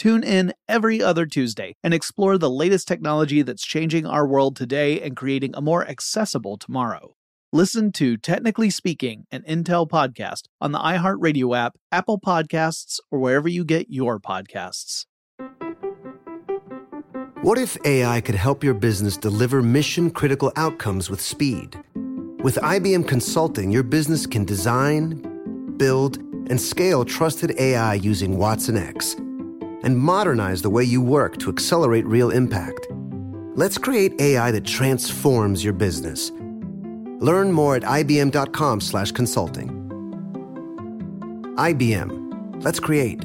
Tune in every other Tuesday and explore the latest technology that's changing our world today and creating a more accessible tomorrow. Listen to Technically Speaking, an Intel podcast on the iHeartRadio app, Apple Podcasts, or wherever you get your podcasts. What if AI could help your business deliver mission critical outcomes with speed? With IBM Consulting, your business can design, build, and scale trusted AI using Watson X and modernize the way you work to accelerate real impact. Let's create AI that transforms your business. Learn more at ibm.com/consulting. IBM. Let's create.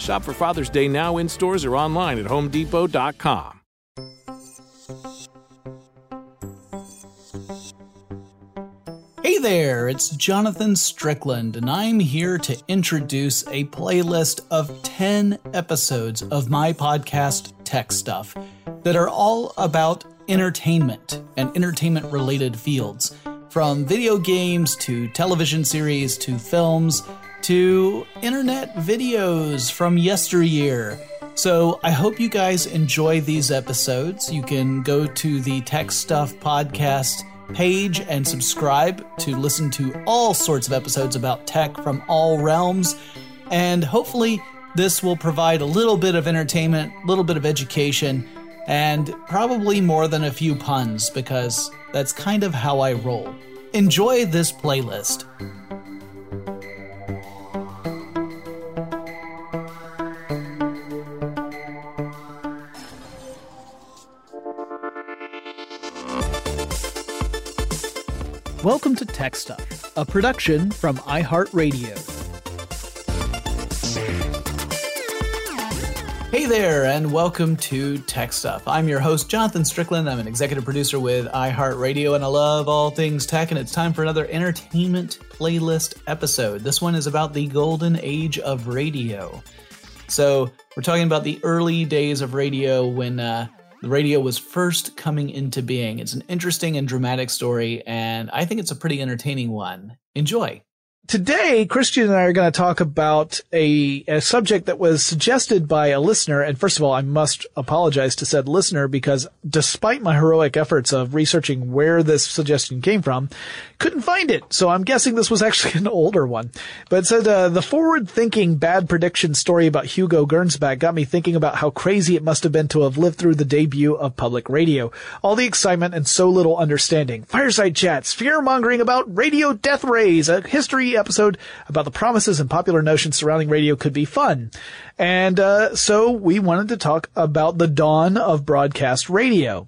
Shop for Father's Day now in stores or online at homedepot.com. Hey there, it's Jonathan Strickland, and I'm here to introduce a playlist of 10 episodes of my podcast, Tech Stuff, that are all about entertainment and entertainment related fields. From video games to television series to films to internet videos from yesteryear. So I hope you guys enjoy these episodes. You can go to the Tech Stuff podcast page and subscribe to listen to all sorts of episodes about tech from all realms. And hopefully, this will provide a little bit of entertainment, a little bit of education, and probably more than a few puns because that's kind of how I roll. Enjoy this playlist. Welcome to Tech Stuff, a production from iHeartRadio. Hey there, and welcome to Tech Stuff. I'm your host, Jonathan Strickland. I'm an executive producer with iHeartRadio, and I love all things tech. And it's time for another entertainment playlist episode. This one is about the golden age of radio. So, we're talking about the early days of radio when uh, the radio was first coming into being. It's an interesting and dramatic story, and I think it's a pretty entertaining one. Enjoy. Today, Christian and I are going to talk about a, a, subject that was suggested by a listener. And first of all, I must apologize to said listener because despite my heroic efforts of researching where this suggestion came from, couldn't find it. So I'm guessing this was actually an older one. But it said, uh, the forward thinking bad prediction story about Hugo Gernsback got me thinking about how crazy it must have been to have lived through the debut of public radio. All the excitement and so little understanding. Fireside chats, fear mongering about radio death rays, a history episode about the promises and popular notions surrounding radio could be fun. And uh, so we wanted to talk about the dawn of broadcast radio.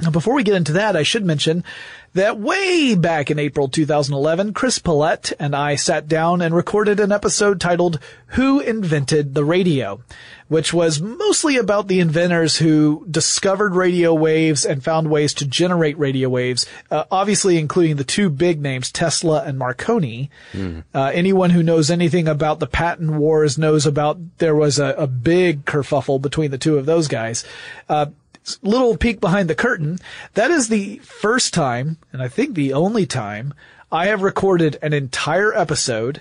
Now, before we get into that, I should mention that way back in April 2011, Chris Pollette and I sat down and recorded an episode titled Who Invented the Radio? which was mostly about the inventors who discovered radio waves and found ways to generate radio waves, uh, obviously including the two big names, Tesla and Marconi. Mm. Uh, anyone who knows anything about the patent wars knows about there was a, a big kerfuffle between the two of those guys. Uh, little peek behind the curtain. That is the first time, and I think the only time, I have recorded an entire episode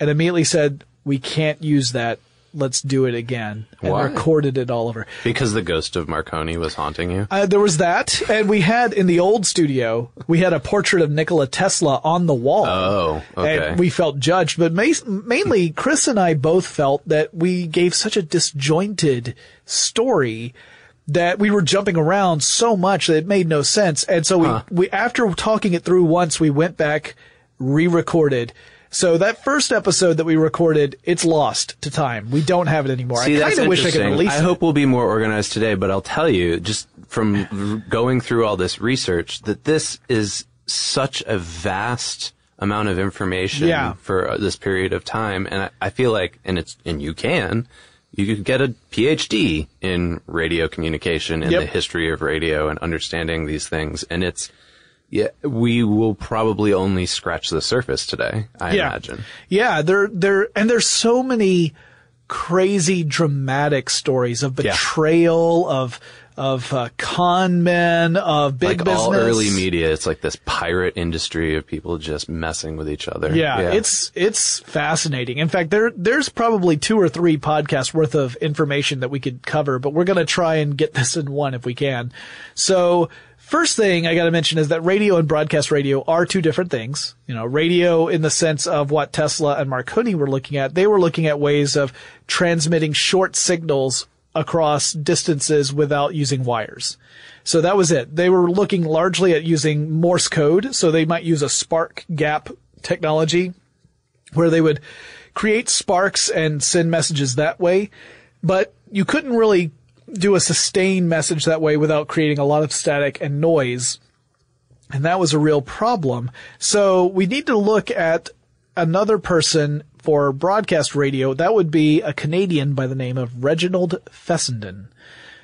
and immediately said, we can't use that. Let's do it again. And Why? recorded it all over. Because the ghost of Marconi was haunting you? Uh, there was that. And we had in the old studio, we had a portrait of Nikola Tesla on the wall. Oh, okay. And we felt judged, but ma- mainly Chris and I both felt that we gave such a disjointed story that we were jumping around so much that it made no sense. And so we, huh. we, after talking it through once, we went back, re-recorded. So that first episode that we recorded, it's lost to time. We don't have it anymore. See, I kind of wish I could release I hope we'll be more organized today, but I'll tell you, just from going through all this research, that this is such a vast amount of information yeah. for uh, this period of time. And I, I feel like, and it's, and you can, you could get a PhD in radio communication and yep. the history of radio and understanding these things. And it's, yeah, we will probably only scratch the surface today, I yeah. imagine. Yeah, there, there, and there's so many crazy dramatic stories of betrayal, yeah. of, of uh, con men, of big like business. all early media, it's like this pirate industry of people just messing with each other. Yeah, yeah, it's it's fascinating. In fact, there there's probably two or three podcasts worth of information that we could cover, but we're going to try and get this in one if we can. So. First thing I gotta mention is that radio and broadcast radio are two different things. You know, radio in the sense of what Tesla and Marconi were looking at, they were looking at ways of transmitting short signals across distances without using wires. So that was it. They were looking largely at using Morse code. So they might use a spark gap technology where they would create sparks and send messages that way. But you couldn't really do a sustained message that way without creating a lot of static and noise. And that was a real problem. So we need to look at another person for broadcast radio, that would be a Canadian by the name of Reginald Fessenden,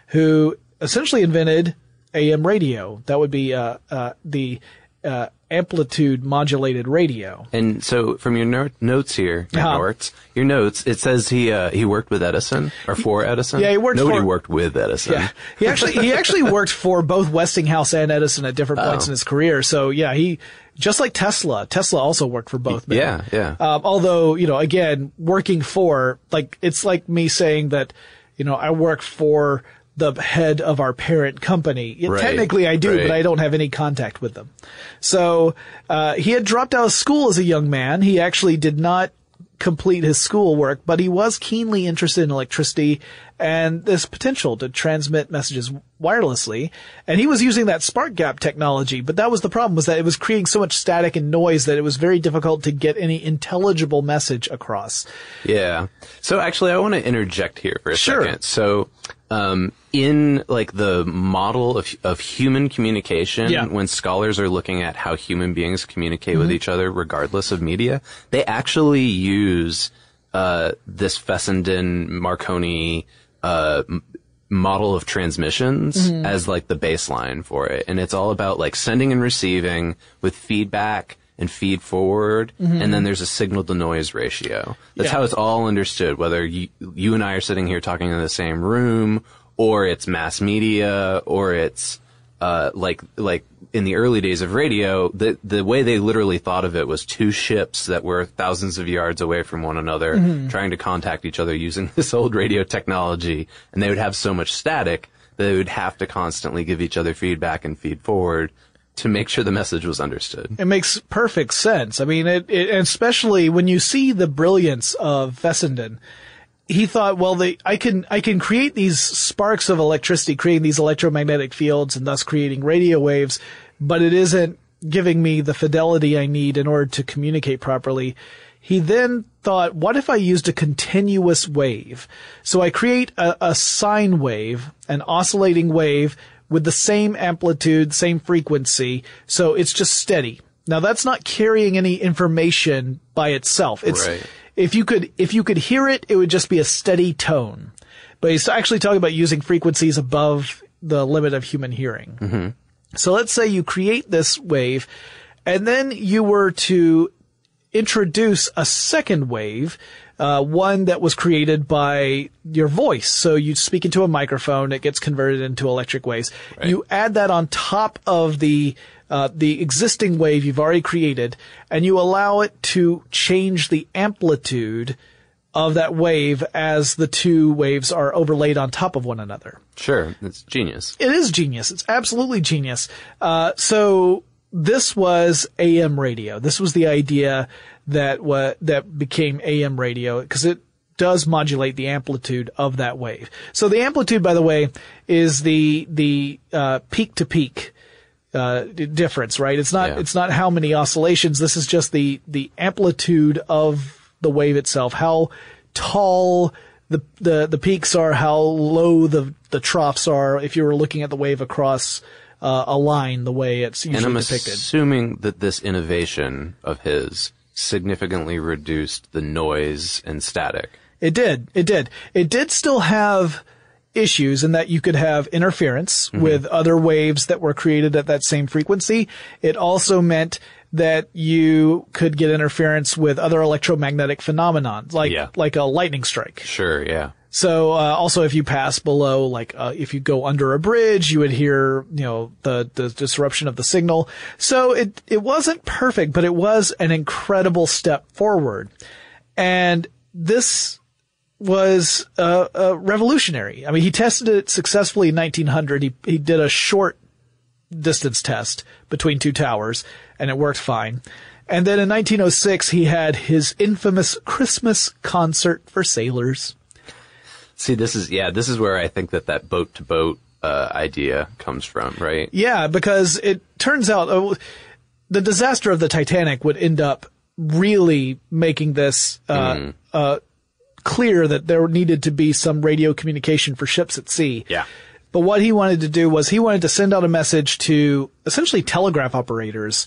who essentially invented AM radio. That would be uh, uh, the uh, amplitude modulated radio. And so, from your no- notes here, your uh-huh. notes, your notes, it says he uh, he worked with Edison or for Edison. Yeah, he worked. Nobody for, worked with Edison. Yeah, he actually he actually worked for both Westinghouse and Edison at different points oh. in his career. So yeah, he just like Tesla, Tesla also worked for both men. Yeah, yeah. Um, although, you know, again, working for, like, it's like me saying that, you know, I work for the head of our parent company. Right, Technically I do, right. but I don't have any contact with them. So, uh, he had dropped out of school as a young man. He actually did not complete his schoolwork, but he was keenly interested in electricity and this potential to transmit messages wirelessly. And he was using that spark gap technology, but that was the problem was that it was creating so much static and noise that it was very difficult to get any intelligible message across. Yeah. So actually I want to interject here for a sure. second. So, um, in like the model of of human communication, yeah. when scholars are looking at how human beings communicate mm-hmm. with each other, regardless of media, they actually use uh, this Fessenden Marconi uh, model of transmissions mm-hmm. as like the baseline for it, and it's all about like sending and receiving with feedback and feed forward, mm-hmm. and then there's a signal to noise ratio. That's yeah. how it's all understood. Whether you you and I are sitting here talking in the same room, or it's mass media, or it's uh, like like in the early days of radio, the the way they literally thought of it was two ships that were thousands of yards away from one another, mm-hmm. trying to contact each other using this old radio technology, and they would have so much static that they would have to constantly give each other feedback and feed forward to make sure the message was understood. It makes perfect sense. I mean, it, it especially when you see the brilliance of Fessenden. He thought, well, they, I can, I can create these sparks of electricity, creating these electromagnetic fields and thus creating radio waves, but it isn't giving me the fidelity I need in order to communicate properly. He then thought, what if I used a continuous wave? So I create a, a sine wave, an oscillating wave with the same amplitude, same frequency. So it's just steady. Now that's not carrying any information by itself. It's, Right. if you could, if you could hear it, it would just be a steady tone. But he's actually talking about using frequencies above the limit of human hearing. Mm-hmm. So let's say you create this wave and then you were to introduce a second wave, uh, one that was created by your voice. So you speak into a microphone, it gets converted into electric waves. You add that on top of the uh, the existing wave you've already created, and you allow it to change the amplitude of that wave as the two waves are overlaid on top of one another. Sure, it's genius. It is genius. It's absolutely genius. Uh, so this was AM radio. This was the idea that wa- that became AM radio because it does modulate the amplitude of that wave. So the amplitude, by the way, is the the uh, peak to peak uh, difference, right? It's not Yeah. it's not how many oscillations. This is just the the amplitude of the wave itself. How tall the the the peaks are, how low the the troughs are. If you were looking at the wave across uh, a line, the way it's usually And I'm depicted. assuming that this innovation of his significantly reduced the noise and static. It did. It did. It did still have issues in that you could have interference with other waves that were created at that same frequency. It also meant that you could get interference with other electromagnetic phenomenon, like Yeah. like a lightning strike. Sure, yeah. So uh, also, if you pass below, like uh, if you go under a bridge, you would hear you know the the disruption of the signal. So it it wasn't perfect, but it was an incredible step forward, and this was uh, uh, revolutionary. I mean, he tested it successfully in 1900. He he did a short distance test between two towers, and it worked fine. And then in 1906, he had his infamous Christmas concert for sailors. See, this is yeah, this is where I think that that boat to boat uh, idea comes from, right? Yeah, because it turns out uh, the disaster of the Titanic would end up really making this uh, uh, clear that there needed to be some radio communication for ships at sea. Yeah. But what he wanted to do was he wanted to send out a message to essentially telegraph operators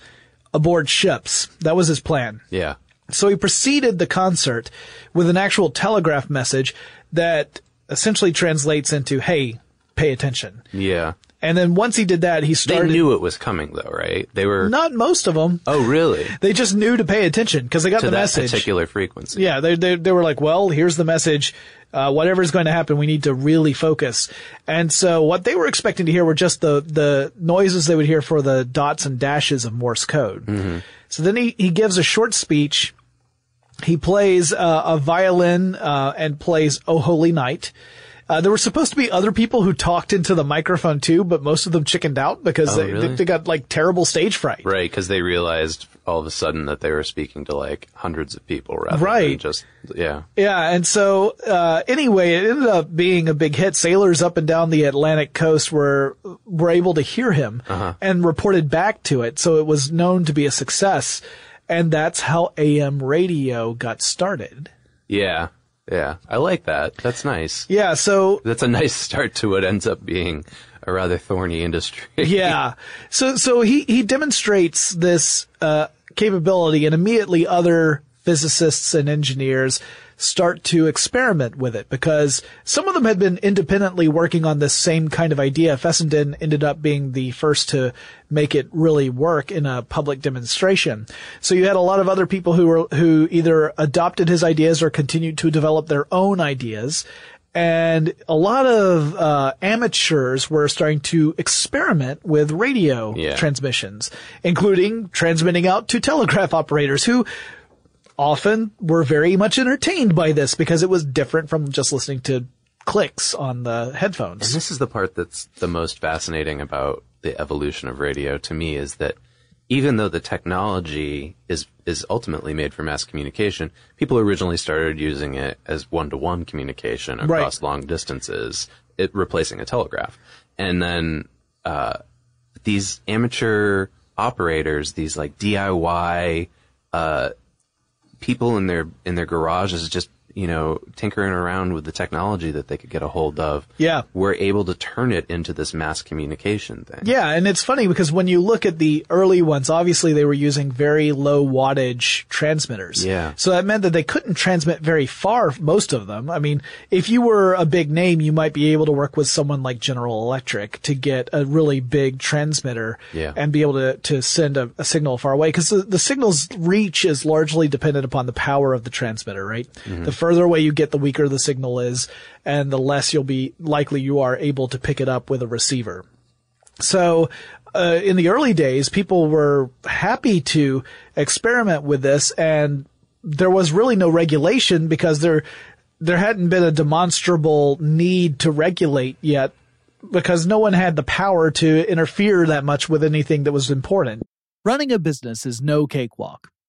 aboard ships. That was his plan. Yeah. So he preceded the concert with an actual telegraph message that essentially translates into, hey, pay attention. Yeah. And then once he did that, he started. They knew it was coming though, right? They were Not most of them. Oh, really? They just knew to pay attention because they got to the that message. particular frequency. Yeah, they, they they were like, well, here's the message. Uh, whatever's going to happen, we need to really focus. And so what they were expecting to hear were just the the noises they would hear for the dots and dashes of Morse code. So then he he gives a short speech. He plays uh, a violin uh, and plays "Oh Holy Night." Uh, there were supposed to be other people who talked into the microphone too, but most of them chickened out because Oh, they, really? they got like terrible stage fright. Right, because they realized all of a sudden that they were speaking to like hundreds of people rather than Right. just yeah. Yeah, and so uh, anyway, it ended up being a big hit. Sailors up and down the Atlantic coast were were able to hear him and reported back to it, so it was known to be a success, and that's how AM radio got started. Yeah. Yeah. I like that. That's nice. Yeah, so That's a nice start to what ends up being a rather thorny industry. yeah, so so he he demonstrates this uh, capability, and immediately other physicists and engineers start to experiment with it because some of them had been independently working on this same kind of idea. Fessenden ended up being the first to make it really work in a public demonstration. So you had a lot of other people who were who either adopted his ideas or continued to develop their own ideas. And a lot of uh, amateurs were starting to experiment with radio Yeah. transmissions, including transmitting out to telegraph operators who often were very much entertained by this because it was different from just listening to clicks on the headphones. And this is the part that's the most fascinating about the evolution of radio to me is that even though the technology is is ultimately made for mass communication, people originally started using it as one-to-one communication across long distances, it replacing a telegraph. And then uh, these amateur operators, these like DIY uh, people in their in their garages, just you know, tinkering around with the technology that they could get a hold of, Yeah. were able to turn it into this mass communication thing. Yeah, and it's funny because when you look at the early ones, obviously they were using very low wattage transmitters. Yeah. So that meant that they couldn't transmit very far, most of them. I mean, if you were a big name, you might be able to work with someone like General Electric to get a really big transmitter Yeah. and be able to, to send a, a signal far away because the, the signal's reach is largely dependent upon the power of the transmitter, right? Mm-hmm. The further away you get, the weaker the signal is and the less you'll be likely you are able to pick it up with a receiver. So, uh, in the early days, people were happy to experiment with this and there was really no regulation because there, there hadn't been a demonstrable need to regulate yet because no one had the power to interfere that much with anything that was important. Running a business is no cakewalk.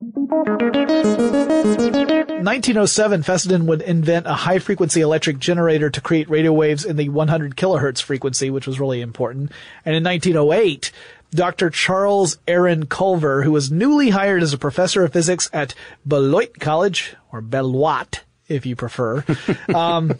1907, Fessenden would invent a high frequency electric generator to create radio waves in the 100 kilohertz frequency, which was really important. And in 1908, Dr. Charles Aaron Culver, who was newly hired as a professor of physics at Beloit College, or Beloit, if you prefer, um,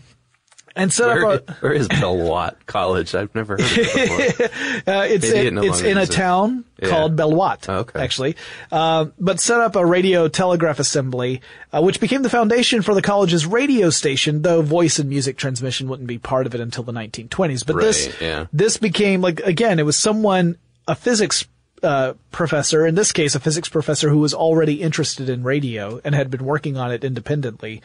and set Where, up a, where is Beloit College? I've never heard of it before. Uh, it's Maybe it in, no it's in a exists. town Yeah. called Belwatt, Oh, okay. actually. Um, but set up a radio telegraph assembly, uh, which became the foundation for the college's radio station, though voice and music transmission wouldn't be part of it until the 1920s. But this, yeah. this became like, again, it was someone, a physics uh, professor, in this case, a physics professor who was already interested in radio and had been working on it independently,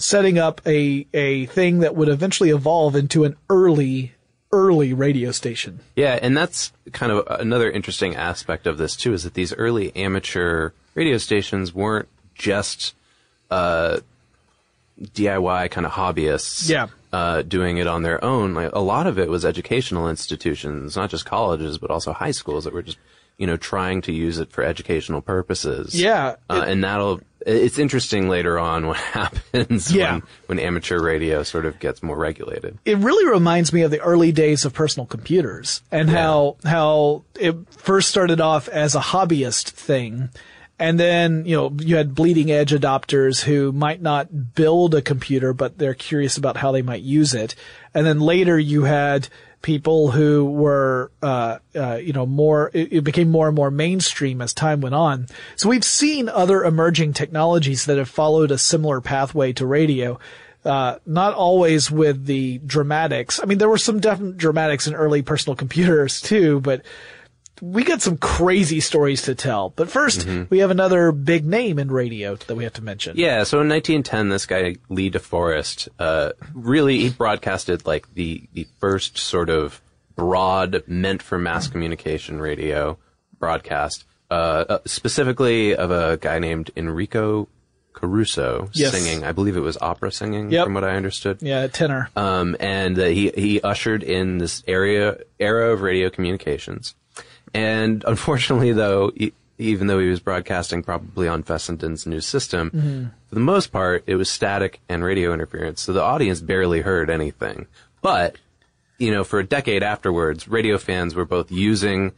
setting up a, a thing that would eventually evolve into an early, early radio station. Yeah, and that's kind of another interesting aspect of this too, is that these early amateur radio stations weren't just uh, DIY kind of hobbyists. Yeah. uh, doing it on their own. Like a lot of it was educational institutions, not just colleges, but also high schools that were just you know trying to use it for educational purposes. Yeah, uh, it- and that'll. It's interesting later on what happens Yeah. when, when amateur radio sort of gets more regulated. it really reminds me of the early days of personal computers and how how it first started off as a hobbyist thing and then you know you had bleeding edge adopters who might not build a computer but they're curious about how they might use it and then later you had people who were uh, uh, you know more it, it became more and more mainstream as time went on so we've seen other emerging technologies that have followed a similar pathway to radio uh, not always with the dramatics. I mean, there were some definite dramatics in early personal computers too, but we got some crazy stories to tell. But 1st we have another big name in radio that we have to mention. Yeah, so in 1910, this guy Lee DeForest, uh, really he broadcasted like the the first sort of broad, meant for mass communication radio broadcast, uh, uh, specifically of a guy named Enrico Caruso Yes. singing. I believe it was opera singing, Yep. from what I understood. Yeah, tenor. Um, and uh, he he ushered in this area era of radio communications. And unfortunately, though, e- even though he was broadcasting probably on Fessenden's new system, for the most part, it was static and radio interference, so the audience barely heard anything. But you know, for a decade afterwards, radio fans were both using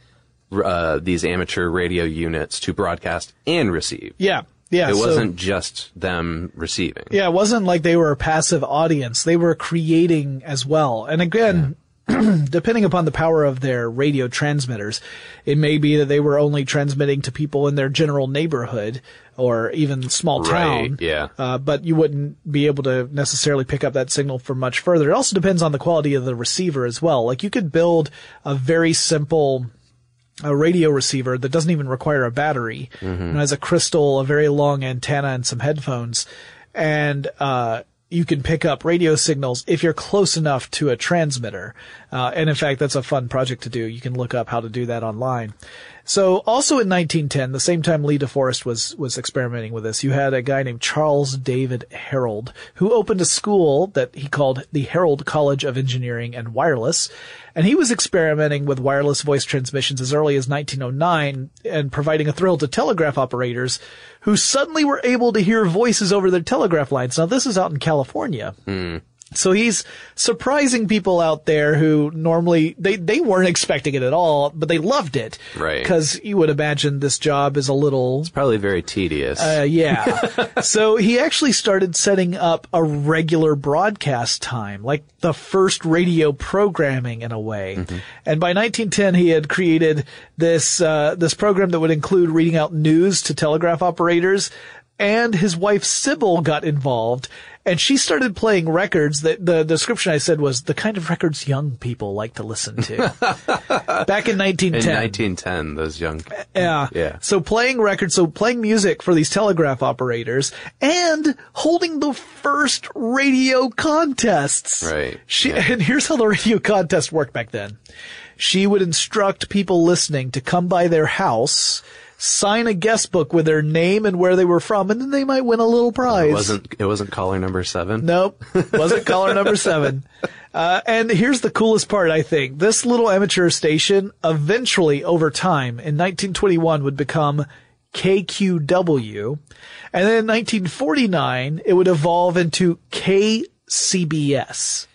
uh, these amateur radio units to broadcast and receive. yeah, yeah. it so- wasn't just them receiving. Yeah, it wasn't like they were a passive audience. They were creating as well. And again, depending upon the power of their radio transmitters, it may be that they were only transmitting to people in their general neighborhood or even small Right, town. yeah. Uh, but you wouldn't be able to necessarily pick up that signal from much further. It also depends on the quality of the receiver as well. Like you could build a very simple a radio receiver that doesn't even require a battery and has a crystal, a very long antenna, and some headphones, and uh, you can pick up radio signals if you're close enough to a transmitter. Uh, and in fact, that's a fun project to do. You can look up how to do that online. So also in 1910, the same time Lee DeForest was, was experimenting with this, you had a guy named Charles David Herrold who opened a school that he called the Herrold College of Engineering and Wireless. And he was experimenting with wireless voice transmissions as early as 1909 and providing a thrill to telegraph operators who suddenly were able to hear voices over their telegraph lines. Now this is out in California. So he's surprising people out there who normally they they weren't expecting it at all, but they loved it. Right. Because you would imagine this job is a little Probably very tedious. uh, yeah. so he actually started setting up a regular broadcast time, like the first radio programming in a way. And by 1910, he had created this, uh, this program that would include reading out news to telegraph operators. And his wife Sybil got involved and she started playing records that the description I said was the kind of records young people like to listen to. Back in 1910. in 1910, those young. Uh, yeah. Yeah. So playing records, so playing music for these telegraph operators and holding the first radio contests. Right. She, Yeah. and here's how the radio contest worked back then. She would instruct people listening to come by their house, sign a guest book with their name and where they were from, and then they might win a little prize. It wasn't it wasn't caller number seven? Nope. Wasn't caller number seven. Uh, and here's the coolest part, I think. This little amateur station eventually, over time, in 1921 would become KQW. And then in 1949, it would evolve into KCBS.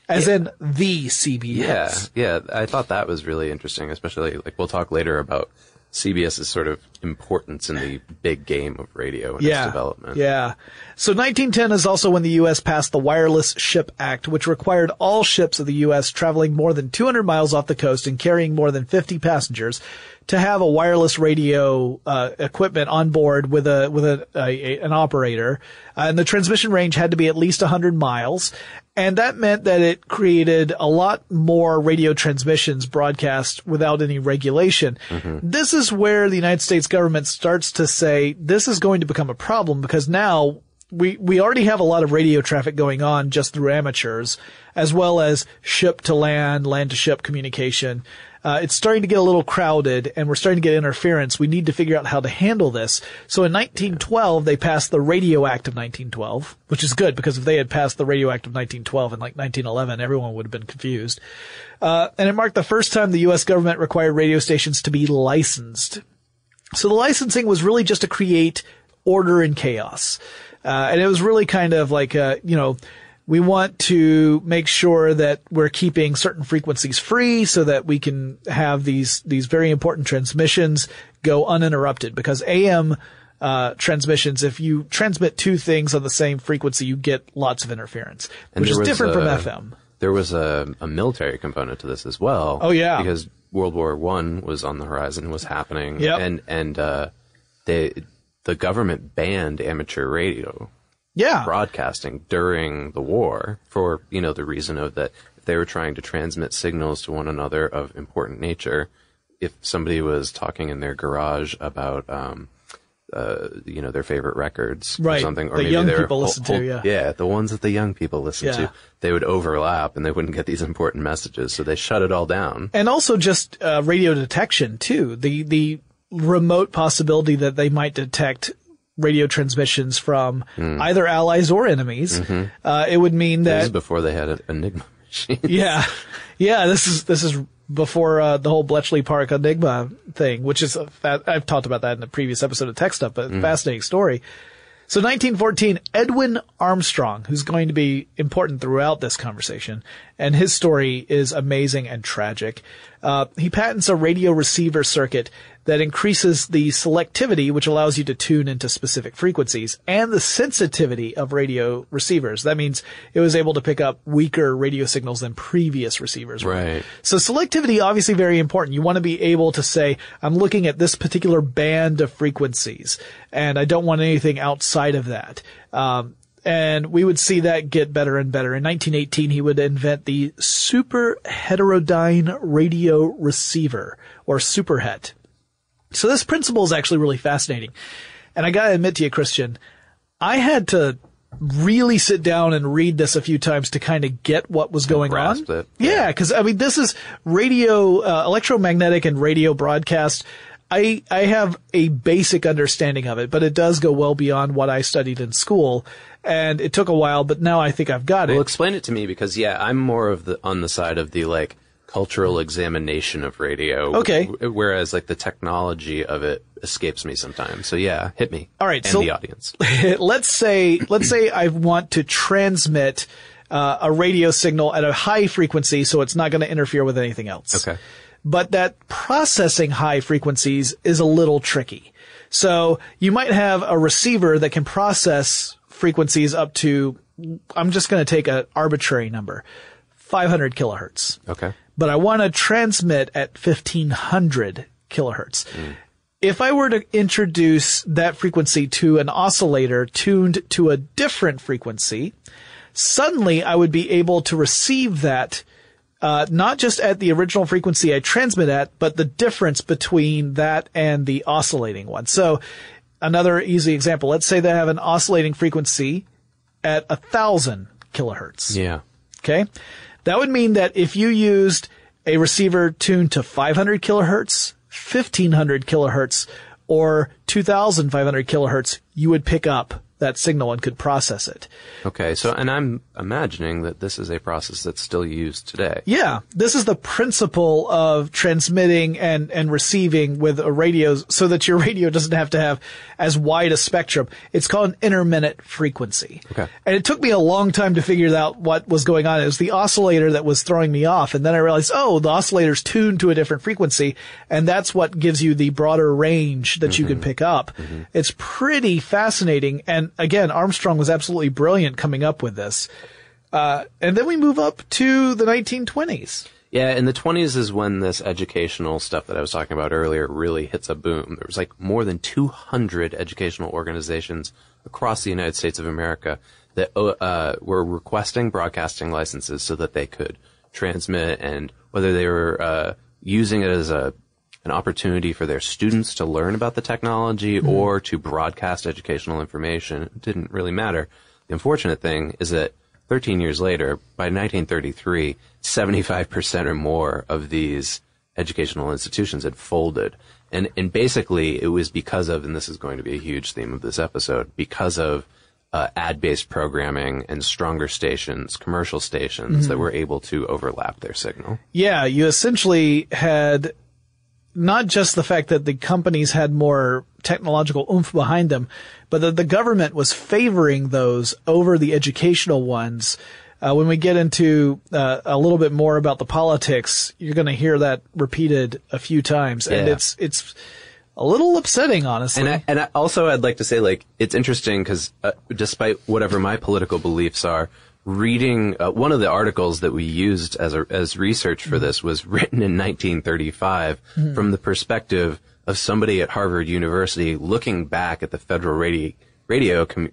As in the CBS. Yeah, yeah. I thought that was really interesting, especially like we'll talk later about CBS's sort of importance in the big game of radio and its development. Yeah. So 1910 is also when the U.S. passed the Wireless Ship Act, which required all ships of the U.S. traveling more than 200 miles off the coast and carrying more than 50 passengers to have a wireless radio uh, equipment on board with a with a, a an operator, uh, and the transmission range had to be at least 100 miles. And that meant that it created a lot more radio transmissions broadcast without any regulation. Mm-hmm. This is where the United States government starts to say this is going to become a problem because now we, we already have a lot of radio traffic going on just through amateurs, as well as ship to land, land to ship communication. Uh, it's starting to get a little crowded and we're starting to get interference. We need to figure out how to handle this. So in 1912, they passed the Radio Act of 1912, which is good because if they had passed the Radio Act of 1912 in like 1911, everyone would have been confused. Uh, and it marked the first time the U.S. government required radio stations to be licensed. So the licensing was really just to create order and chaos. Uh, and it was really kind of like, uh, you know, we want to make sure that we're keeping certain frequencies free so that we can have these, these very important transmissions go uninterrupted because AM, uh, transmissions, if you transmit two things on the same frequency, you get lots of interference, And which is different from FM. There was a, a military component to this as well. Oh, yeah. because World War One was on the horizon, was happening, Yep. and and uh, they the government banned amateur radio Yeah. broadcasting during the war for you know the reason of that if they were trying to transmit signals to one another of important nature, if somebody was talking in their garage about um, uh, you know their favorite records Right, or something, or that maybe young people listen to, yeah. yeah, the ones that the young people listen Yeah. to, they would overlap and they wouldn't get these important messages, so they shut it all down. and also just uh, radio detection too. The the remote possibility that they might detect radio transmissions from either allies or enemies. Uh, it would mean This is that before they had an Enigma machine. yeah, yeah. This is this is before uh, the whole Bletchley Park Enigma thing, which is a fa- I've talked about that in a previous episode of Tech Stuff, but fascinating story. So 1914, Edwin Armstrong, who's going to be important throughout this conversation, and his story is amazing and tragic. Uh, he patents a radio receiver circuit that increases the selectivity, which allows you to tune into specific frequencies, and the sensitivity of radio receivers. That means it was able to pick up weaker radio signals than previous receivers. were. Right. So selectivity obviously very important. You want to be able to say, I'm looking at this particular band of frequencies and I don't want anything outside of that. Um, and we would see that get better and better. In 1918, he would invent the super heterodyne radio receiver or superhet. So this principle is actually really fascinating. And I gotta admit to you, Christian, I had to really sit down and read this a few times to kind of get what was going on. it. Yeah, because I mean, this is radio, uh, electromagnetic and radio broadcast. I I have a basic understanding of it, but it does go well beyond what I studied in school, and it took a while, but now I think I've got Well, it. Well, explain it to me because yeah, I'm more of the on the side of the like cultural examination of radio. Okay. w- Whereas like the technology of it escapes me sometimes. So yeah, hit me. All right, and so- the audience. let's say let's say I want to transmit uh, a radio signal at a high frequency, so it's not going to interfere with anything else. Okay. But that processing high frequencies is a little tricky. So you might have a receiver that can process frequencies up to, I'm just going to take an arbitrary number, 500 kilohertz Okay. But I want to transmit at 1500 kilohertz. If I were to introduce that frequency to an oscillator tuned to a different frequency, suddenly I would be able to receive that uh, not just at the original frequency I transmit at, but the difference between that and the oscillating one. So another easy example, let's say they have an oscillating frequency at a thousand kilohertz. Yeah. Okay. That would mean that if you used a receiver tuned to 500 kilohertz, 1500 kilohertz, or 2500 kilohertz, you would pick up that signal and could process it. Okay. So, and I'm imagining that this is a process that's still used today. Yeah, this is the principle of transmitting and, and receiving with a radio so that your radio doesn't have to have as wide a spectrum. It's called an intermittent frequency. Okay. And it took me a long time to figure out what was going on. It was the oscillator that was throwing me off. And then I realized, oh, the oscillator's tuned to a different frequency. And that's what gives you the broader range that you can mm-hmm. pick up. Mm-hmm. It's pretty fascinating. And again, Armstrong was absolutely brilliant coming up with this. Uh, and then we move up to the 1920s. Yeah, in the 20s is when this educational stuff that I was talking about earlier really hits a boom. There was like more than 200 educational organizations across the United States of America that uh, were requesting broadcasting licenses so that they could transmit and whether they were uh, using it as a an opportunity for their students to learn about the technology or to broadcast educational information. It didn't really matter. The unfortunate thing is that 13 years later, by 1933, 75% or more of these educational institutions had folded. And, and basically it was because of, and this is going to be a huge theme of this episode, because of uh, ad-based programming and stronger stations, commercial stations that were able to overlap their signal. Yeah, you essentially had not just the fact that the companies had more technological oomph behind them, but that the government was favoring those over the educational ones. Uh, when we get into uh, a little bit more about the politics, you're going to hear that repeated a few times, and it's it's a little upsetting, honestly. And I, and I also I'd like to say like it's interesting because uh, despite whatever my political beliefs are, reading uh, one of the articles that we used as a, as research for this was written in 1935 from the perspective of somebody at Harvard University looking back at the Federal Radio Radio Com-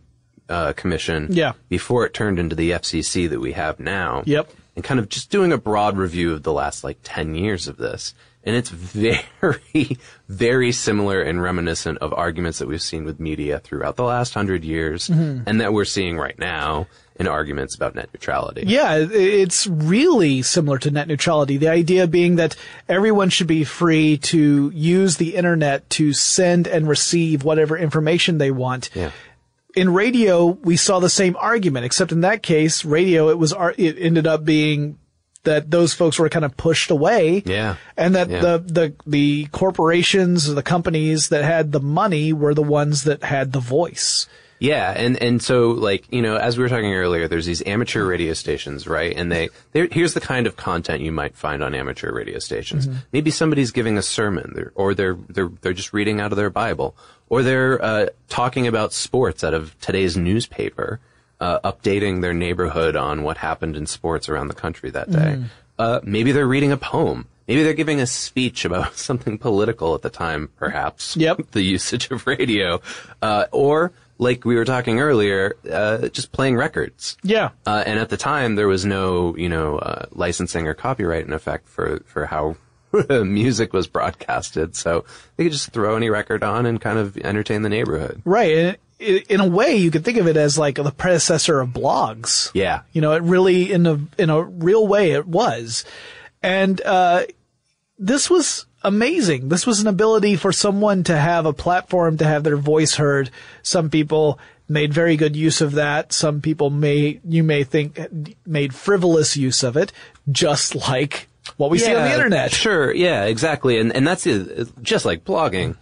uh, Commission Yeah. before it turned into the FCC that we have now Yep. and kind of just doing a broad review of the last like 10 years of this. And it's very, very similar and reminiscent of arguments that we've seen with media throughout the last hundred years and that we're seeing right now in arguments about net neutrality. Yeah, it's really similar to net neutrality. The idea being that everyone should be free to use the internet to send and receive whatever information they want. Yeah. In radio, we saw the same argument, except in that case, radio, it was, it ended up being that those folks were kind of pushed away. Yeah. And that Yeah. the, the, the corporations, the companies that had the money were the ones that had the voice. Yeah, and and so like you know, as we were talking earlier, there's these amateur radio stations, right? And they here's the kind of content you might find on amateur radio stations. Maybe somebody's giving a sermon, or they're they're they're just reading out of their Bible, or they're uh, talking about sports out of today's newspaper, uh, updating their neighborhood on what happened in sports around the country that day. Uh, maybe they're reading a poem. Maybe they're giving a speech about something political at the time, perhaps. Yep. the usage of radio, uh, or like we were talking earlier, uh, just playing records. Yeah. Uh, and at the time, there was no, you know, uh, licensing or copyright in effect for for how music was broadcasted. So they could just throw any record on and kind of entertain the neighborhood. Right. In a way, you could think of it as like the predecessor of blogs. Yeah. You know, it really, in a, in a real way, it was. And, uh, this was amazing. This was an ability for someone to have a platform to have their voice heard. Some people made very good use of that. Some people may, you may think made frivolous use of it, just like what we see on the internet. Sure, yeah, exactly. And and that's it, just like blogging,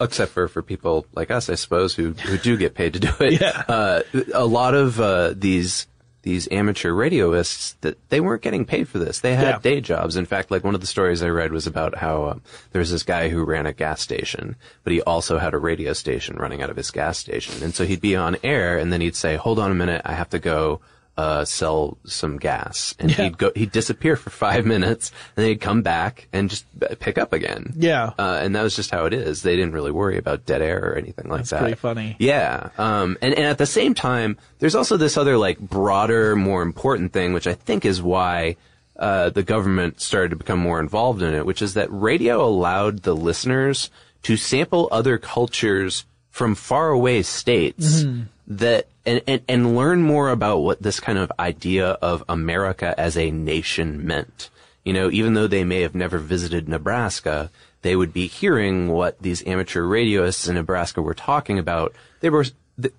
except for for people like us, I suppose, who who do get paid to do it. Yeah. Uh, a lot of uh, these these amateur radioists that they weren't getting paid for this. They had Yeah. day jobs. In fact, like one of the stories I read was about how um, there was this guy who ran a gas station, but he also had a radio station running out of his gas station, and so he'd be on air, and then he'd say, "Hold on a minute, I have to go." Uh, sell some gas, and Yeah. he'd go. He'd disappear for five minutes, and then he'd come back and just pick up again. Yeah. uh, and that was just how it is. They didn't really worry about dead air or anything like that. pretty funny. Yeah. Um, and, and at the same time, there's also this other like broader, more important thing, which I think is why uh, the government started to become more involved in it, which is that radio allowed the listeners to sample other cultures from faraway states mm-hmm. that and, and, and learn more about what this kind of idea of America as a nation meant. You know, even though they may have never visited Nebraska, they would be hearing what these amateur radioists in Nebraska were talking about. They were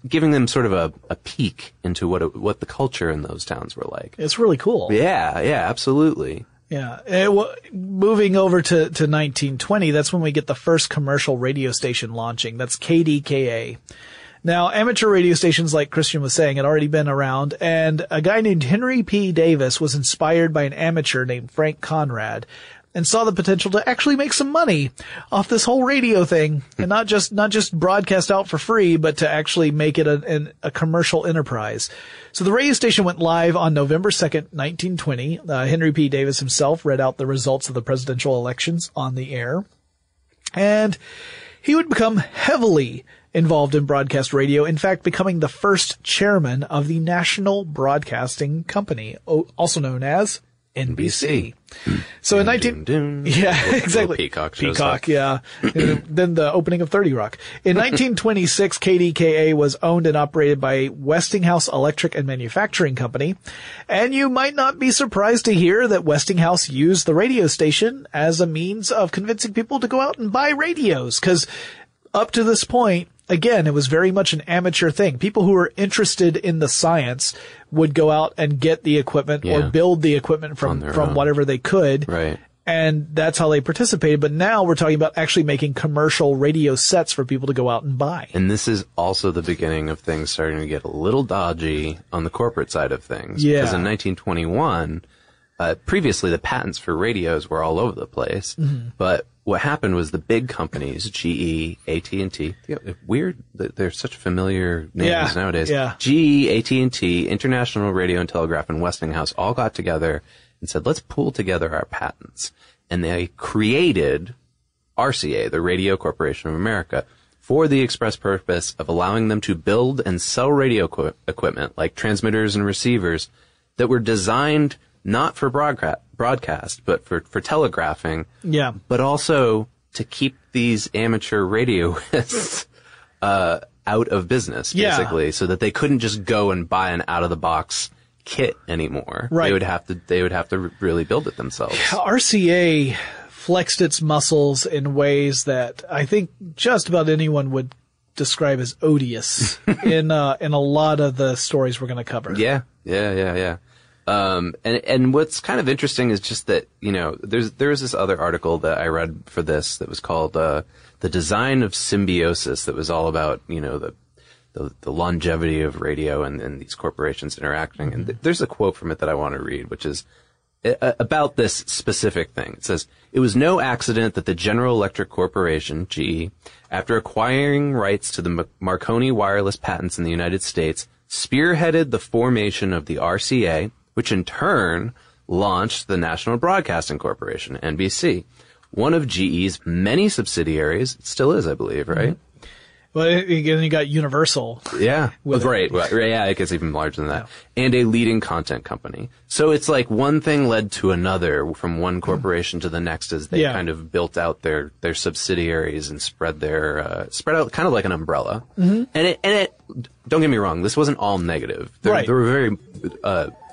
giving them sort of a, a peek into what it, what the culture in those towns were like. It's really cool. Yeah, yeah, absolutely. Yeah. Eh, well, moving over to, to 1920, that's when we get the first commercial radio station launching. That's KDKA. Now, amateur radio stations, like Christian was saying, had already been around, and a guy named Henry P. Davis was inspired by an amateur named Frank Conrad and saw the potential to actually make some money off this whole radio thing and not just, not just broadcast out for free, but to actually make it a, a commercial enterprise. So the radio station went live on November 2nd, 1920. Uh, Henry P. Davis himself read out the results of the presidential elections on the air. And he would become heavily involved in broadcast radio, in fact, becoming the first chairman of the National Broadcasting Company, also known as NBC. So in 19, Dun, dun. yeah, Little- exactly. Peacock Peacock, yeah. Then the opening of 30 Rock. In 1926, KDKA was owned and operated by Westinghouse Electric and Manufacturing Company. And you might not be surprised to hear that Westinghouse used the radio station as a means of convincing people to go out and buy radios. Cause up to this point, again, it was very much an amateur thing. People who were interested in the science would go out and get the equipment or build the equipment from, from own. whatever they could. Right. And that's how they participated. But now we're talking about actually making commercial radio sets for people to go out and buy. And this is also the beginning of things starting to get a little dodgy on the corporate side of things. Yeah. Because in 1921, uh, previously the patents for radios were all over the place. Mm-hmm. But what happened was the big companies, GE, AT&T, weird that they're such familiar names Yeah, nowadays. yeah. GE, AT&T, International Radio and Telegraph, and Westinghouse all got together and said, let's pool together our patents. And they created RCA, the Radio Corporation of America, for the express purpose of allowing them to build and sell radio equi- equipment like transmitters and receivers that were designed not for broadcast, broadcast but for, for telegraphing, Yeah. but also to keep these amateur radioists uh, out of business, Yeah. basically, so that they couldn't just go and buy an out of the box kit anymore. Right. They would have to. They would have to really build it themselves. RCA flexed its muscles in ways that I think just about anyone would describe as odious in uh, in a lot of the stories we're going to cover. Yeah, yeah, yeah, yeah. Um, and and what's kind of interesting is just that you know there's there was this other article that I read for this that was called uh, "The Design of Symbiosis" that was all about you know the the, the longevity of radio and, and these corporations interacting. And th- there's a quote from it that I want to read, which is uh, about this specific thing. It says, it was no accident that the General Electric Corporation, GE, after acquiring rights to the M- Marconi wireless patents in the United States, spearheaded the formation of the RCA, which in turn launched the National Broadcasting Corporation, NBC, one of GE's many subsidiaries. It still is, I believe, right? Well, again, you got Universal. Yeah. With right. right. Yeah, it gets even larger than that. And a leading content company. So it's like one thing led to another from one corporation to the next as they Yeah. kind of built out their, their subsidiaries and spread their, uh, spread out kind of like an umbrella. Mm-hmm. And it, and it, don't get me wrong, this wasn't all negative. There, Right. there were very, uh,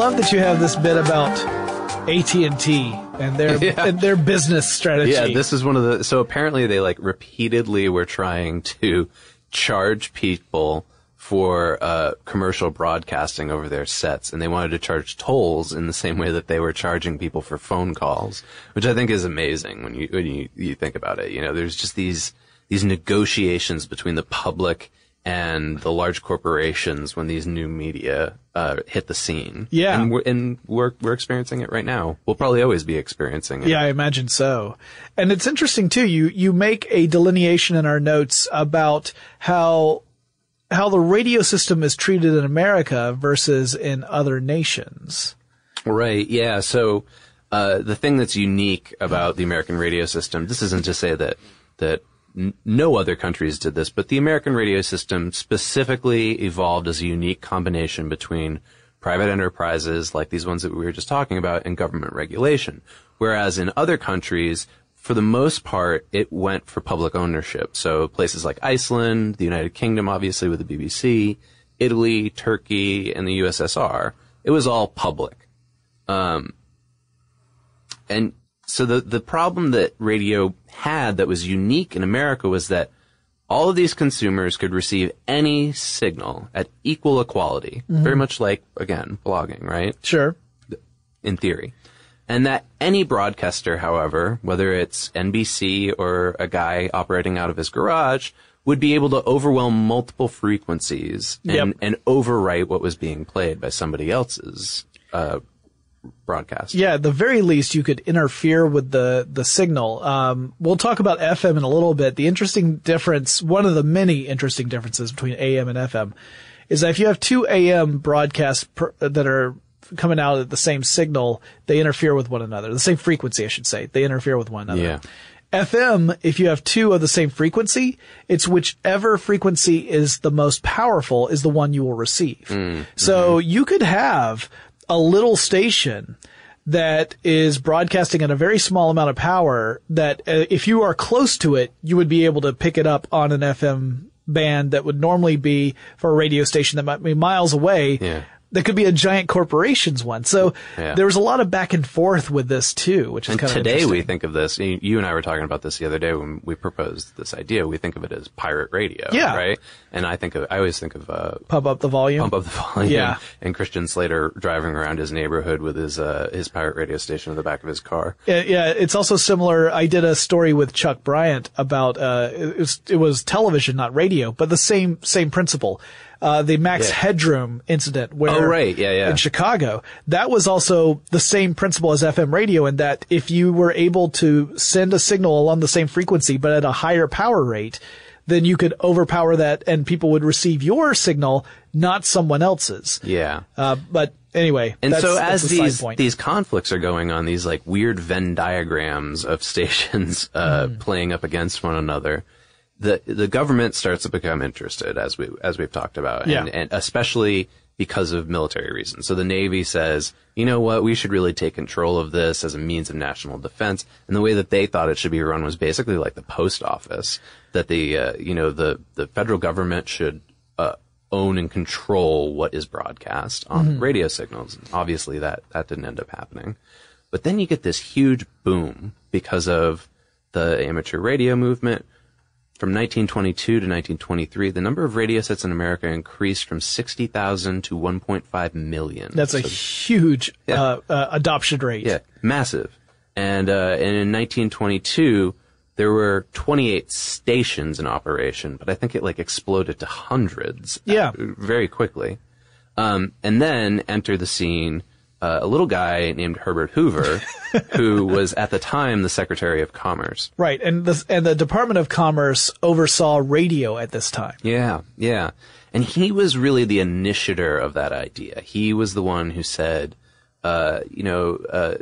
Love that you have this bit about AT and T and their Yeah. and their business strategy. Yeah, this is one of the. So apparently, they like repeatedly were trying to charge people for uh, commercial broadcasting over their sets, and they wanted to charge tolls in the same way that they were charging people for phone calls, which I think is amazing when you when you, you think about it. You know, there's just these these negotiations between the public and the large corporations when these new media uh, hit the scene. Yeah. and we're, and we're we're experiencing it right now. We'll probably always be experiencing it. Yeah, I imagine so. And it's interesting too. You you make a delineation in our notes about how how the radio system is treated in America versus in other nations. Right. Yeah. So uh, the thing that's unique about the American radio system, this isn't to say that that no other countries did this, but the American radio system specifically evolved as a unique combination between private enterprises like these ones that we were just talking about and government regulation. Whereas in other countries, for the most part, it went for public ownership. So places like Iceland, the United Kingdom, obviously with the BBC, Italy, Turkey, and the USSR, it was all public. Um, and so the, the problem that radio had that was unique in America was that all of these consumers could receive any signal at equal equality. Very much like, again, blogging, right? Sure. in theory. And that any broadcaster, however, whether it's NBC or a guy operating out of his garage, would be able to overwhelm multiple frequencies and, Yep. and overwrite what was being played by somebody else's uh, broadcast. Yeah, at the very least, you could interfere with the the signal. Um, we'll talk about FM in a little bit. The interesting difference, one of the many interesting differences between AM and FM, is that if you have two AM broadcasts per, that are coming out at the same signal, they interfere with one another. The same frequency, I should say. They interfere with one another. Yeah. FM, if you have two of the same frequency, it's whichever frequency is the most powerful is the one you will receive. So you could have a little station that is broadcasting at a very small amount of power that uh, if you are close to it, you would be able to pick it up on an FM band that would normally be for a radio station that might be miles away. Yeah. That could be a giant corporation's one. So Yeah. there was a lot of back and forth with this too, which is And kind of today we think of this, you you and I were talking about this the other day when we proposed this idea, we think of it as pirate radio, Yeah. right? And I think of, I always think of, uh, pump up the volume. Pump Up the Volume Yeah. and Christian Slater driving around his neighborhood with his, uh, his pirate radio station in the back of his car. Yeah, yeah, it's also similar. I did a story with Chuck Bryant about uh, it was it was television, not radio, but the same same principle. Uh, the Max Yeah. Headroom incident, where Oh, right. Yeah, yeah. in Chicago, that was also the same principle as FM radio, in that if you were able to send a signal along the same frequency but at a higher power rate, then you could overpower that, and people would receive your signal, not someone else's. Yeah. Uh, but anyway, And so as these these conflicts are going on, these like weird Venn diagrams of stations uh, Mm. playing up against one another, the the government starts to become interested as we as we've talked about, and, Yeah. and especially because of military reasons. So the Navy says, you know what, we should really take control of this as a means of national defense. And the way that they thought it should be run was basically like the post office, that the uh, you know the the federal government should uh, own and control what is broadcast on radio signals. Obviously, that that didn't end up happening. But then you get this huge boom because of the amateur radio movement. From 1922 to 1923, the number of radio sets in America increased from 60,000 to 1.5 million. That's a So- huge Yeah. uh, uh, adoption rate. yeah, massive. And, uh, and in 1922, there were 28 stations in operation, but I think it like exploded to hundreds. uh, Yeah. very quickly. Um, and then enter the scene uh, a little guy named Herbert Hoover, who was at the time the Secretary of Commerce. Right, and the and the Department of Commerce oversaw radio at this time. Yeah, yeah. And he was really the initiator of that idea. He was the one who said, uh, you know, uh,